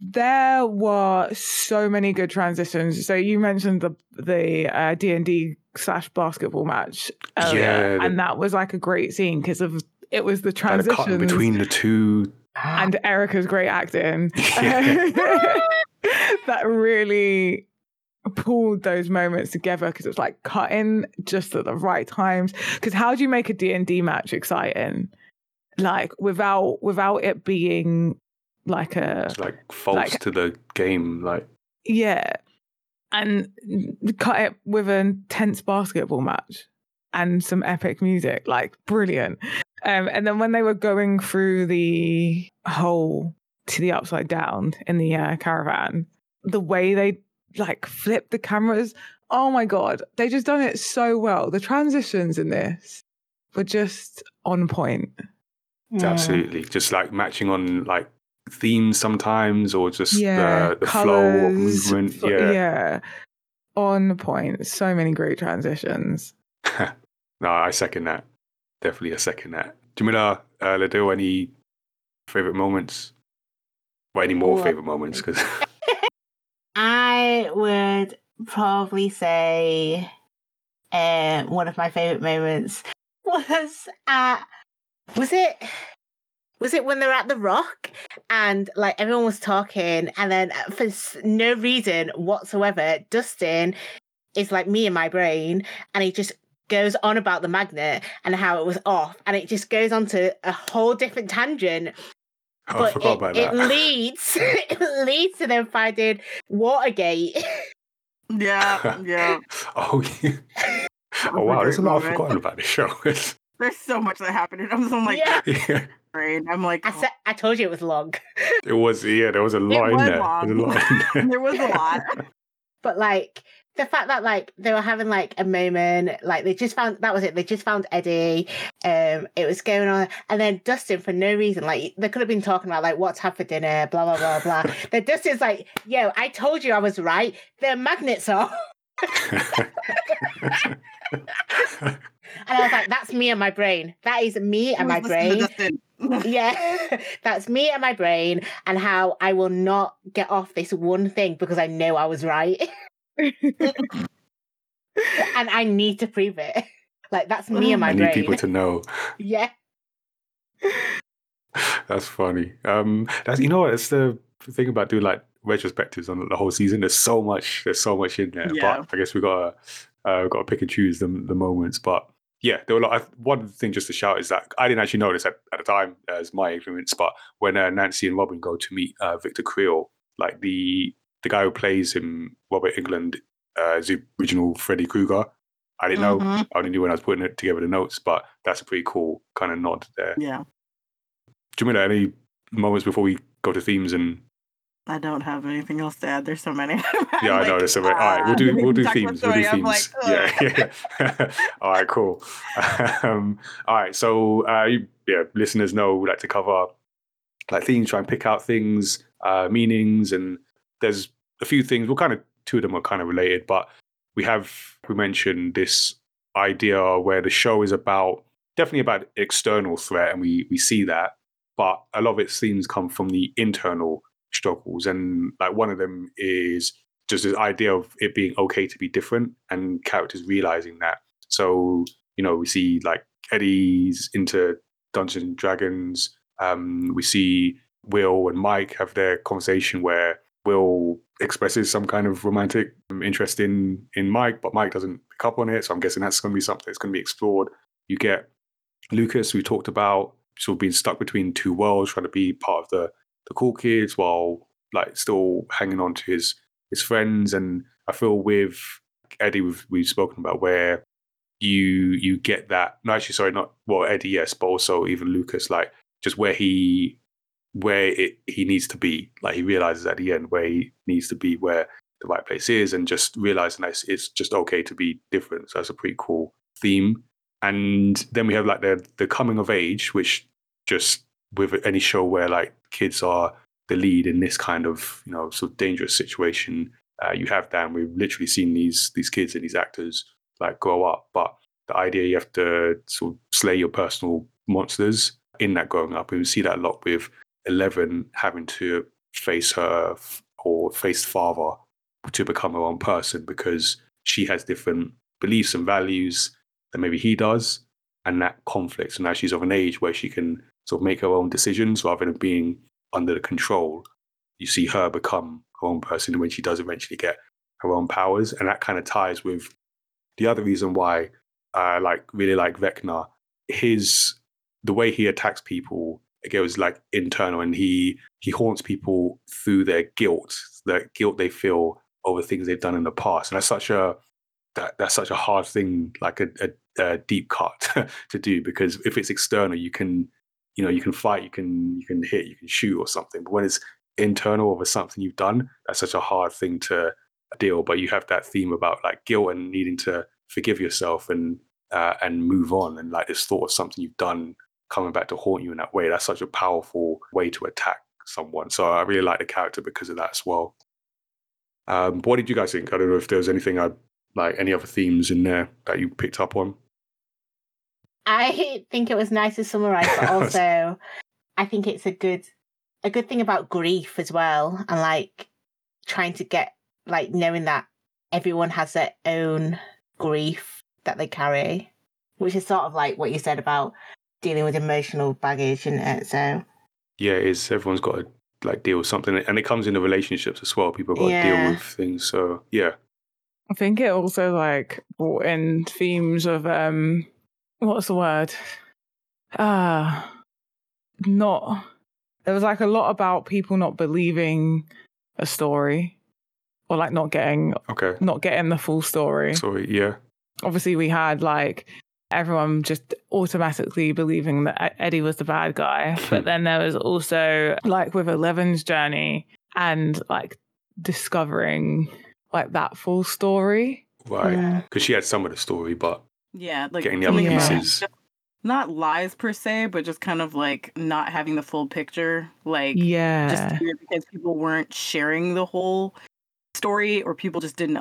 there were so many good transitions. So you mentioned the the uh, D and D slash basketball match, earlier, Yeah, the- and that was like a great scene because of it was the Like the cut transitions between the two. and Erica's great acting Yeah. that really pulled those moments together because it was like cutting just at the right times. Because how do you make a D&D match exciting? Like without without it being like a It's like false Like- to the game. Like yeah. And cut it with a tense basketball match and some epic music like brilliant. Um, and then when they were going through the hole to the upside down in the uh, caravan the way they like flip the cameras oh my god they just done it so well the transitions in this were just on point Mm. absolutely, just like matching on like themes sometimes, or just yeah the, the flow of movement. fo- Yeah. yeah on point so many great transitions no, I second that. Definitely, a second that. Jamila, uh, Lado, any favorite moments? Well, any more Well, favorite moments? Because I would probably say uh, one of my favorite moments was at was it was it when they're at the rock and like everyone was talking and then uh, for no reason whatsoever dustin is like me in my brain and he just goes on about the magnet and how it was off and it just goes on to a whole different tangent I but forgot it, about it leads it leads to them finding Watergate. Yeah, yeah. oh, yeah. Oh wow, there's a great lot I've forgotten about this show. There's so much that happened, and I'm so like Yeah. yeah, brain. I'm like, I said I told you it was long. it was. Yeah, there was a lot in was there. There was a lot in there. there was a lot. But like the fact that like they were having like a moment, like they just found that was it. They just found Eddie. Um, it was going on, and then Dustin for no reason, like they could have been talking about like what's had for dinner, blah blah blah blah. then Dustin's like, "Yo, I told you I was right. The magnets are." And I was like, "That's me and my brain. That is me and my Always listen to brain." Yeah, that's me and my brain, and how I will not get off this one thing because I know I was right, and I need to prove it. Like that's me and my I need brain. people to know. Yeah, That's funny. Um, that's you know what? It's the thing about doing like retrospectives on the whole season. There's so much. There's so much in there. Yeah. But I guess we gotta uh, we gotta pick and choose the the moments. But yeah, there were a lot. I- One thing just to shout is that I didn't actually notice at, at the time as my influence, but when uh, Nancy and Robin go to meet uh, Victor Creel, like the the guy who plays him, Robert Englund, uh, is the original Freddy Krueger. I didn't know. Mhm. I only knew when I was putting it together the notes, but that's a pretty cool kind of nod there. Yeah. Do you Jamila, any moments before we go to themes and I don't have anything else to add. There's so many. Yeah, I know. There's so many. All right, we'll do we'll do themes. We'll do themes. like, yeah, yeah. all right, cool. Um, all right, so uh, you, yeah, listeners know we like to cover like themes, try and pick out things, uh, meanings, and there's a few things. Well, kind of two of them are kind of related, but we have we mentioned this idea where the show is about definitely about external threat, and we we see that, but a lot of its themes come from the internal struggles, and like one of them is just this idea of it being okay to be different and characters realizing that. So you know we see like Eddie's into Dungeons and Dragons. Um, we see Will and Mike have their conversation where Will expresses some kind of romantic interest in in Mike, but Mike doesn't pick up on it. So I'm guessing that's going to be something that's going to be explored. You get Lucas, we talked about, sort of being stuck between two worlds, trying to be part of the the cool kids while like still hanging on to his his friends. And I feel with Eddie, we've, we've spoken about where you you get that. No, actually, sorry, not well Eddie, yes, but also even Lucas, like just where he where it he needs to be. Like he realizes at the end where he needs to be, where the right place is, and just realizing that it's, just okay to be different. So that's a pretty cool theme. And then we have like the the coming of age, which just with any show where like kids are the lead in this kind of you know sort of dangerous situation, uh, you have that. And we've literally seen these these kids and these actors like grow up, but the idea you have to sort of slay your personal monsters in that growing up, we see that a lot with Eleven having to face her or face father to become her own person because she has different beliefs and values than maybe he does, and that conflict. So now she's of an age where she can sort of make her own decisions rather than being under the control. You see her become her own person and when she does eventually get her own powers, and that kind of ties with the other reason why I like really like Vecna. His the way he attacks people it goes like internal and he he haunts people through their guilt the guilt they feel over things they've done in the past. And that's such a that, that's such a hard thing like a, a, a deep cut to do because if it's external you can you know you can fight you can you can hit you can shoot or something. But when it's internal over something you've done that's such a hard thing to deal but you have that theme about like guilt and needing to forgive yourself and uh, and move on and like this thought of something you've done coming back to haunt you in that way. That's such a powerful way to attack someone. So I really like the character because of that as well. Um, what did you guys think? I don't know if there was anything I like any other themes in there that you picked up on. I think it was nice to summarize, but also I think it's a good a good thing about grief as well, and like trying to get like knowing that everyone has their own grief that they carry, which is sort of like what you said about dealing with emotional baggage, isn't it? So Yeah, it is. Everyone's got to like deal with something, and it comes into relationships as well. People got to deal with things. So yeah, I think it also like brought in themes of um what's the word? Ah not there was like a lot about people not believing a story or like not getting okay. not getting the full story. Sorry, yeah, Obviously we had like everyone just automatically believing that Eddie was the bad guy, but then there was also like with Eleven's journey and like discovering like that full story. right. yeah. Because she had some of the story, but Yeah, like getting the other something about- pieces. Not lies per se, but just kind of like not having the full picture. Like Yeah. just because people weren't sharing the whole story or people just didn't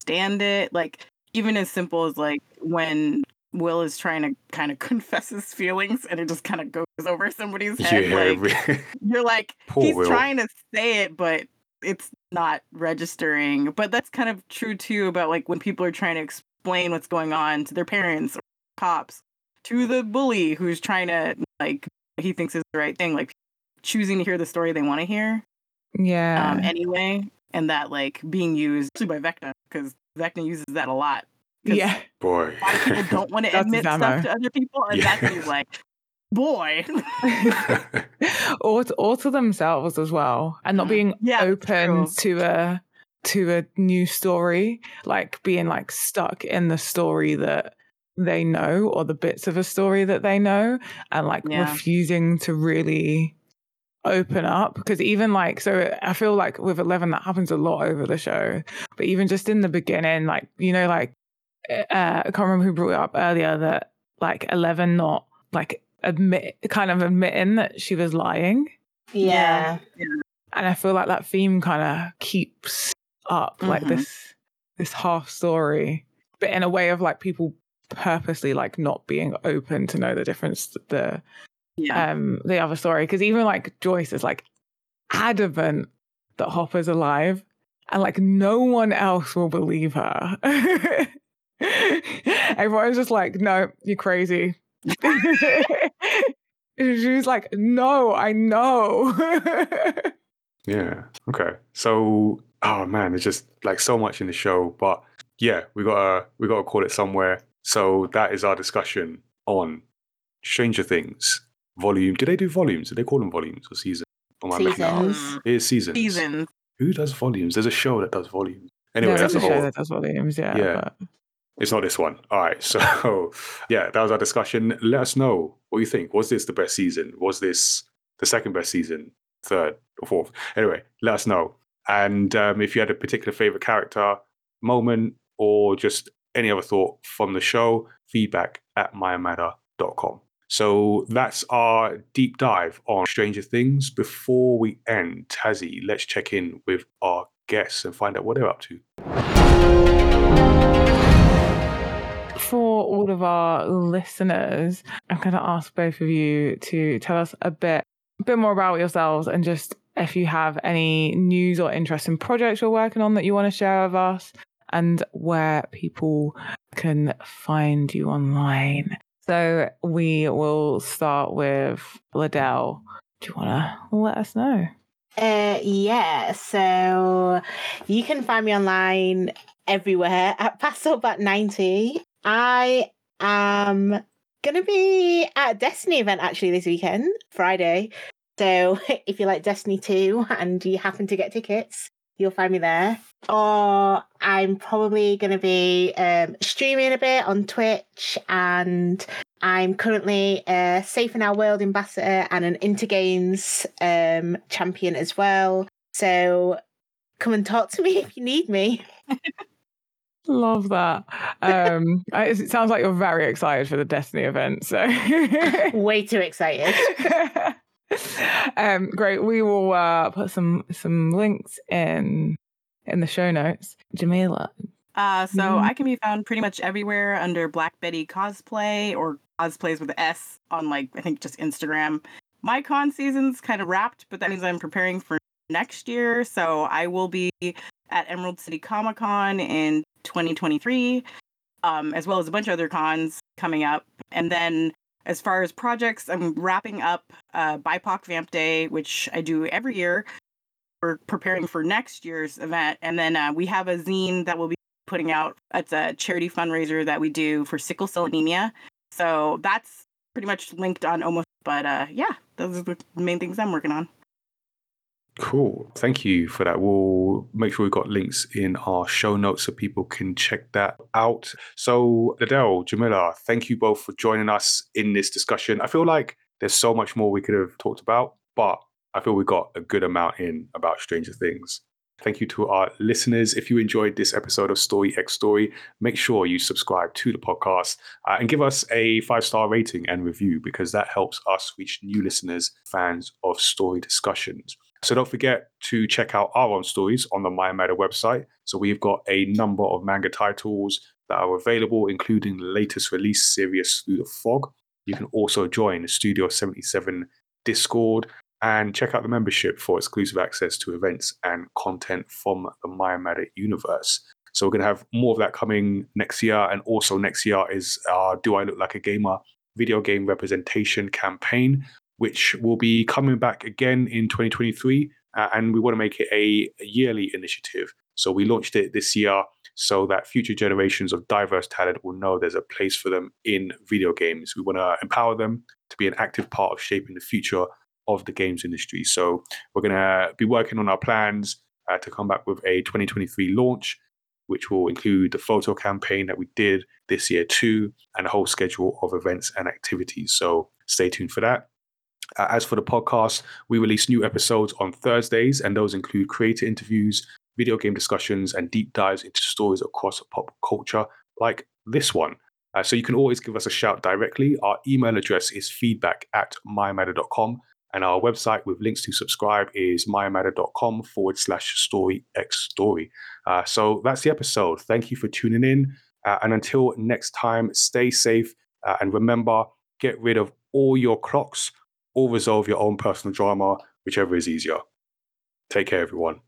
understand it. Like even as simple as like when Will is trying to kind of confess his feelings and it just kind of goes over somebody's head. yeah, like, you're like Poor he's Will. trying to say it, but it's not registering. But that's kind of true too about like when people are trying to explain what's going on to their parents or cops, to the bully who's trying to like he thinks is the right thing, like choosing to hear the story they want to hear yeah. um, anyway, and that like being used especially by Vecna because Vecna uses that a lot. Yeah. boy. A lot of people don't want to admit stuff to other people, and Yeah. that's like, boy. or to, or to themselves as well and not being Yeah, open true. to a to a new story like being like stuck in the story that they know or the bits of a story that they know and like Yeah. refusing to really open up because even like so I feel like with Eleven that happens a lot over the show, but even just in the beginning, like you know, like uh, I can't remember who brought it up earlier that like Eleven not like admit kind of admitting that she was lying, Yeah. and I feel like that theme kind of keeps up like Mhm. this this half story, but in a way of like people purposely like not being open to know the difference the Yeah. um the other story because even like Joyce is like adamant that Hopper's alive and like no one else will believe her. Everyone's just like, no, you're crazy. She's like, no, I know. Yeah. Okay. So, oh man, it's just like so much in the show, but yeah, we gotta we gotta call it somewhere. So that is our discussion on Stranger Things volume. Did they do volumes? Did they call them volumes or season? Or am I making? Seasons. It is seasons. Seasons. Who does volumes? There's a show that does volumes. Anyway, There that's is a a show that does volumes, yeah. Yeah. but- It's not this one. All right. So, yeah, that was our discussion. Let us know what you think. Was this the best season? Was this the second best season? Third or fourth? Anyway, let us know. And um, if you had a particular favorite character, moment, or just any other thought from the show, feedback at myamatter.com. So that's our deep dive on Stranger Things. Before we end, Tazzy, let's check in with our guests and find out what they're up to. All of our listeners, I'm going to ask both of you to tell us a bit, a bit more about yourselves and just if you have any news or interesting projects you're working on that you want to share with us and where people can find you online. So we will start with Liddell. Do you want to let us know? Uh, yeah, so you can find me online everywhere at Passobat90. I am gonna be at a Destiny event actually this weekend, Friday. So if you like Destiny 2 and you happen to get tickets, you'll find me there. Or I'm probably gonna be um, streaming a bit on Twitch and I'm currently a Safe in Our World ambassador and an Into Games um, champion as well. So come and talk to me if you need me. Love that. Um, it sounds like you're very excited for the Destiny event. So Way too excited. um, great. We will uh, put some some links in in the show notes. Jamila. Uh, so Mhm. I can be found pretty much everywhere under Black Betty Cosplay or cosplays with an S on like I think just Instagram. My con season's kind of wrapped, but that means I'm preparing for next year. So I will be at Emerald City Comic Con in 2023, um, as well as a bunch of other cons coming up. And then as far as projects, I'm wrapping up uh, BIPOC Vamp Day, which I do every year. We're preparing for next year's event, and then uh, we have a zine that we'll be putting out. It's a charity fundraiser that we do for sickle cell anemia. So that's pretty much linked on almost. But uh, yeah, those are the main things I'm working on. Cool. Thank you for that. We'll make sure we've got links in our show notes so people can check that out. So, Adele, Jamila, thank you both for joining us in this discussion. I feel like there's so much more we could have talked about, but I feel we got a good amount in about Stranger Things. Thank you to our listeners. If you enjoyed this episode of Story X Story, make sure you subscribe to the podcast uh, and give us a five star rating and review because that helps us reach new listeners, fans of story discussions. So don't forget to check out our own stories on the My website. So we've got a number of manga titles that are available, including the latest release, Sirius Through the Fog. You can also join the Studio 77 Discord and check out the membership for exclusive access to events and content from the My universe. So we're going to have more of that coming next year. And also next year is our Do I Look Like a Gamer video game representation campaign, which will be coming back again in 2023. Uh, and we want to make it a, a yearly initiative. So we launched it this year so that future generations of diverse talent will know there's a place for them in video games. We want to empower them to be an active part of shaping the future of the games industry. So we're going to be working on our plans uh, to come back with a 2023 launch, which will include the photo campaign that we did this year too, and a whole schedule of events and activities. So stay tuned for that. Uh, as for the podcast, we release new episodes on Thursdays, and those include creator interviews, video game discussions, and deep dives into stories across pop culture, like this one. Uh, so you can always give us a shout directly. Our email address is feedback at mymatter.com, and our website with links to subscribe is mymatter.com forward slash story x story. Uh, so that's the episode. Thank you for tuning in. Uh, and until next time, stay safe uh, and remember get rid of all your clocks or resolve your own personal drama, whichever is easier. Take care, everyone.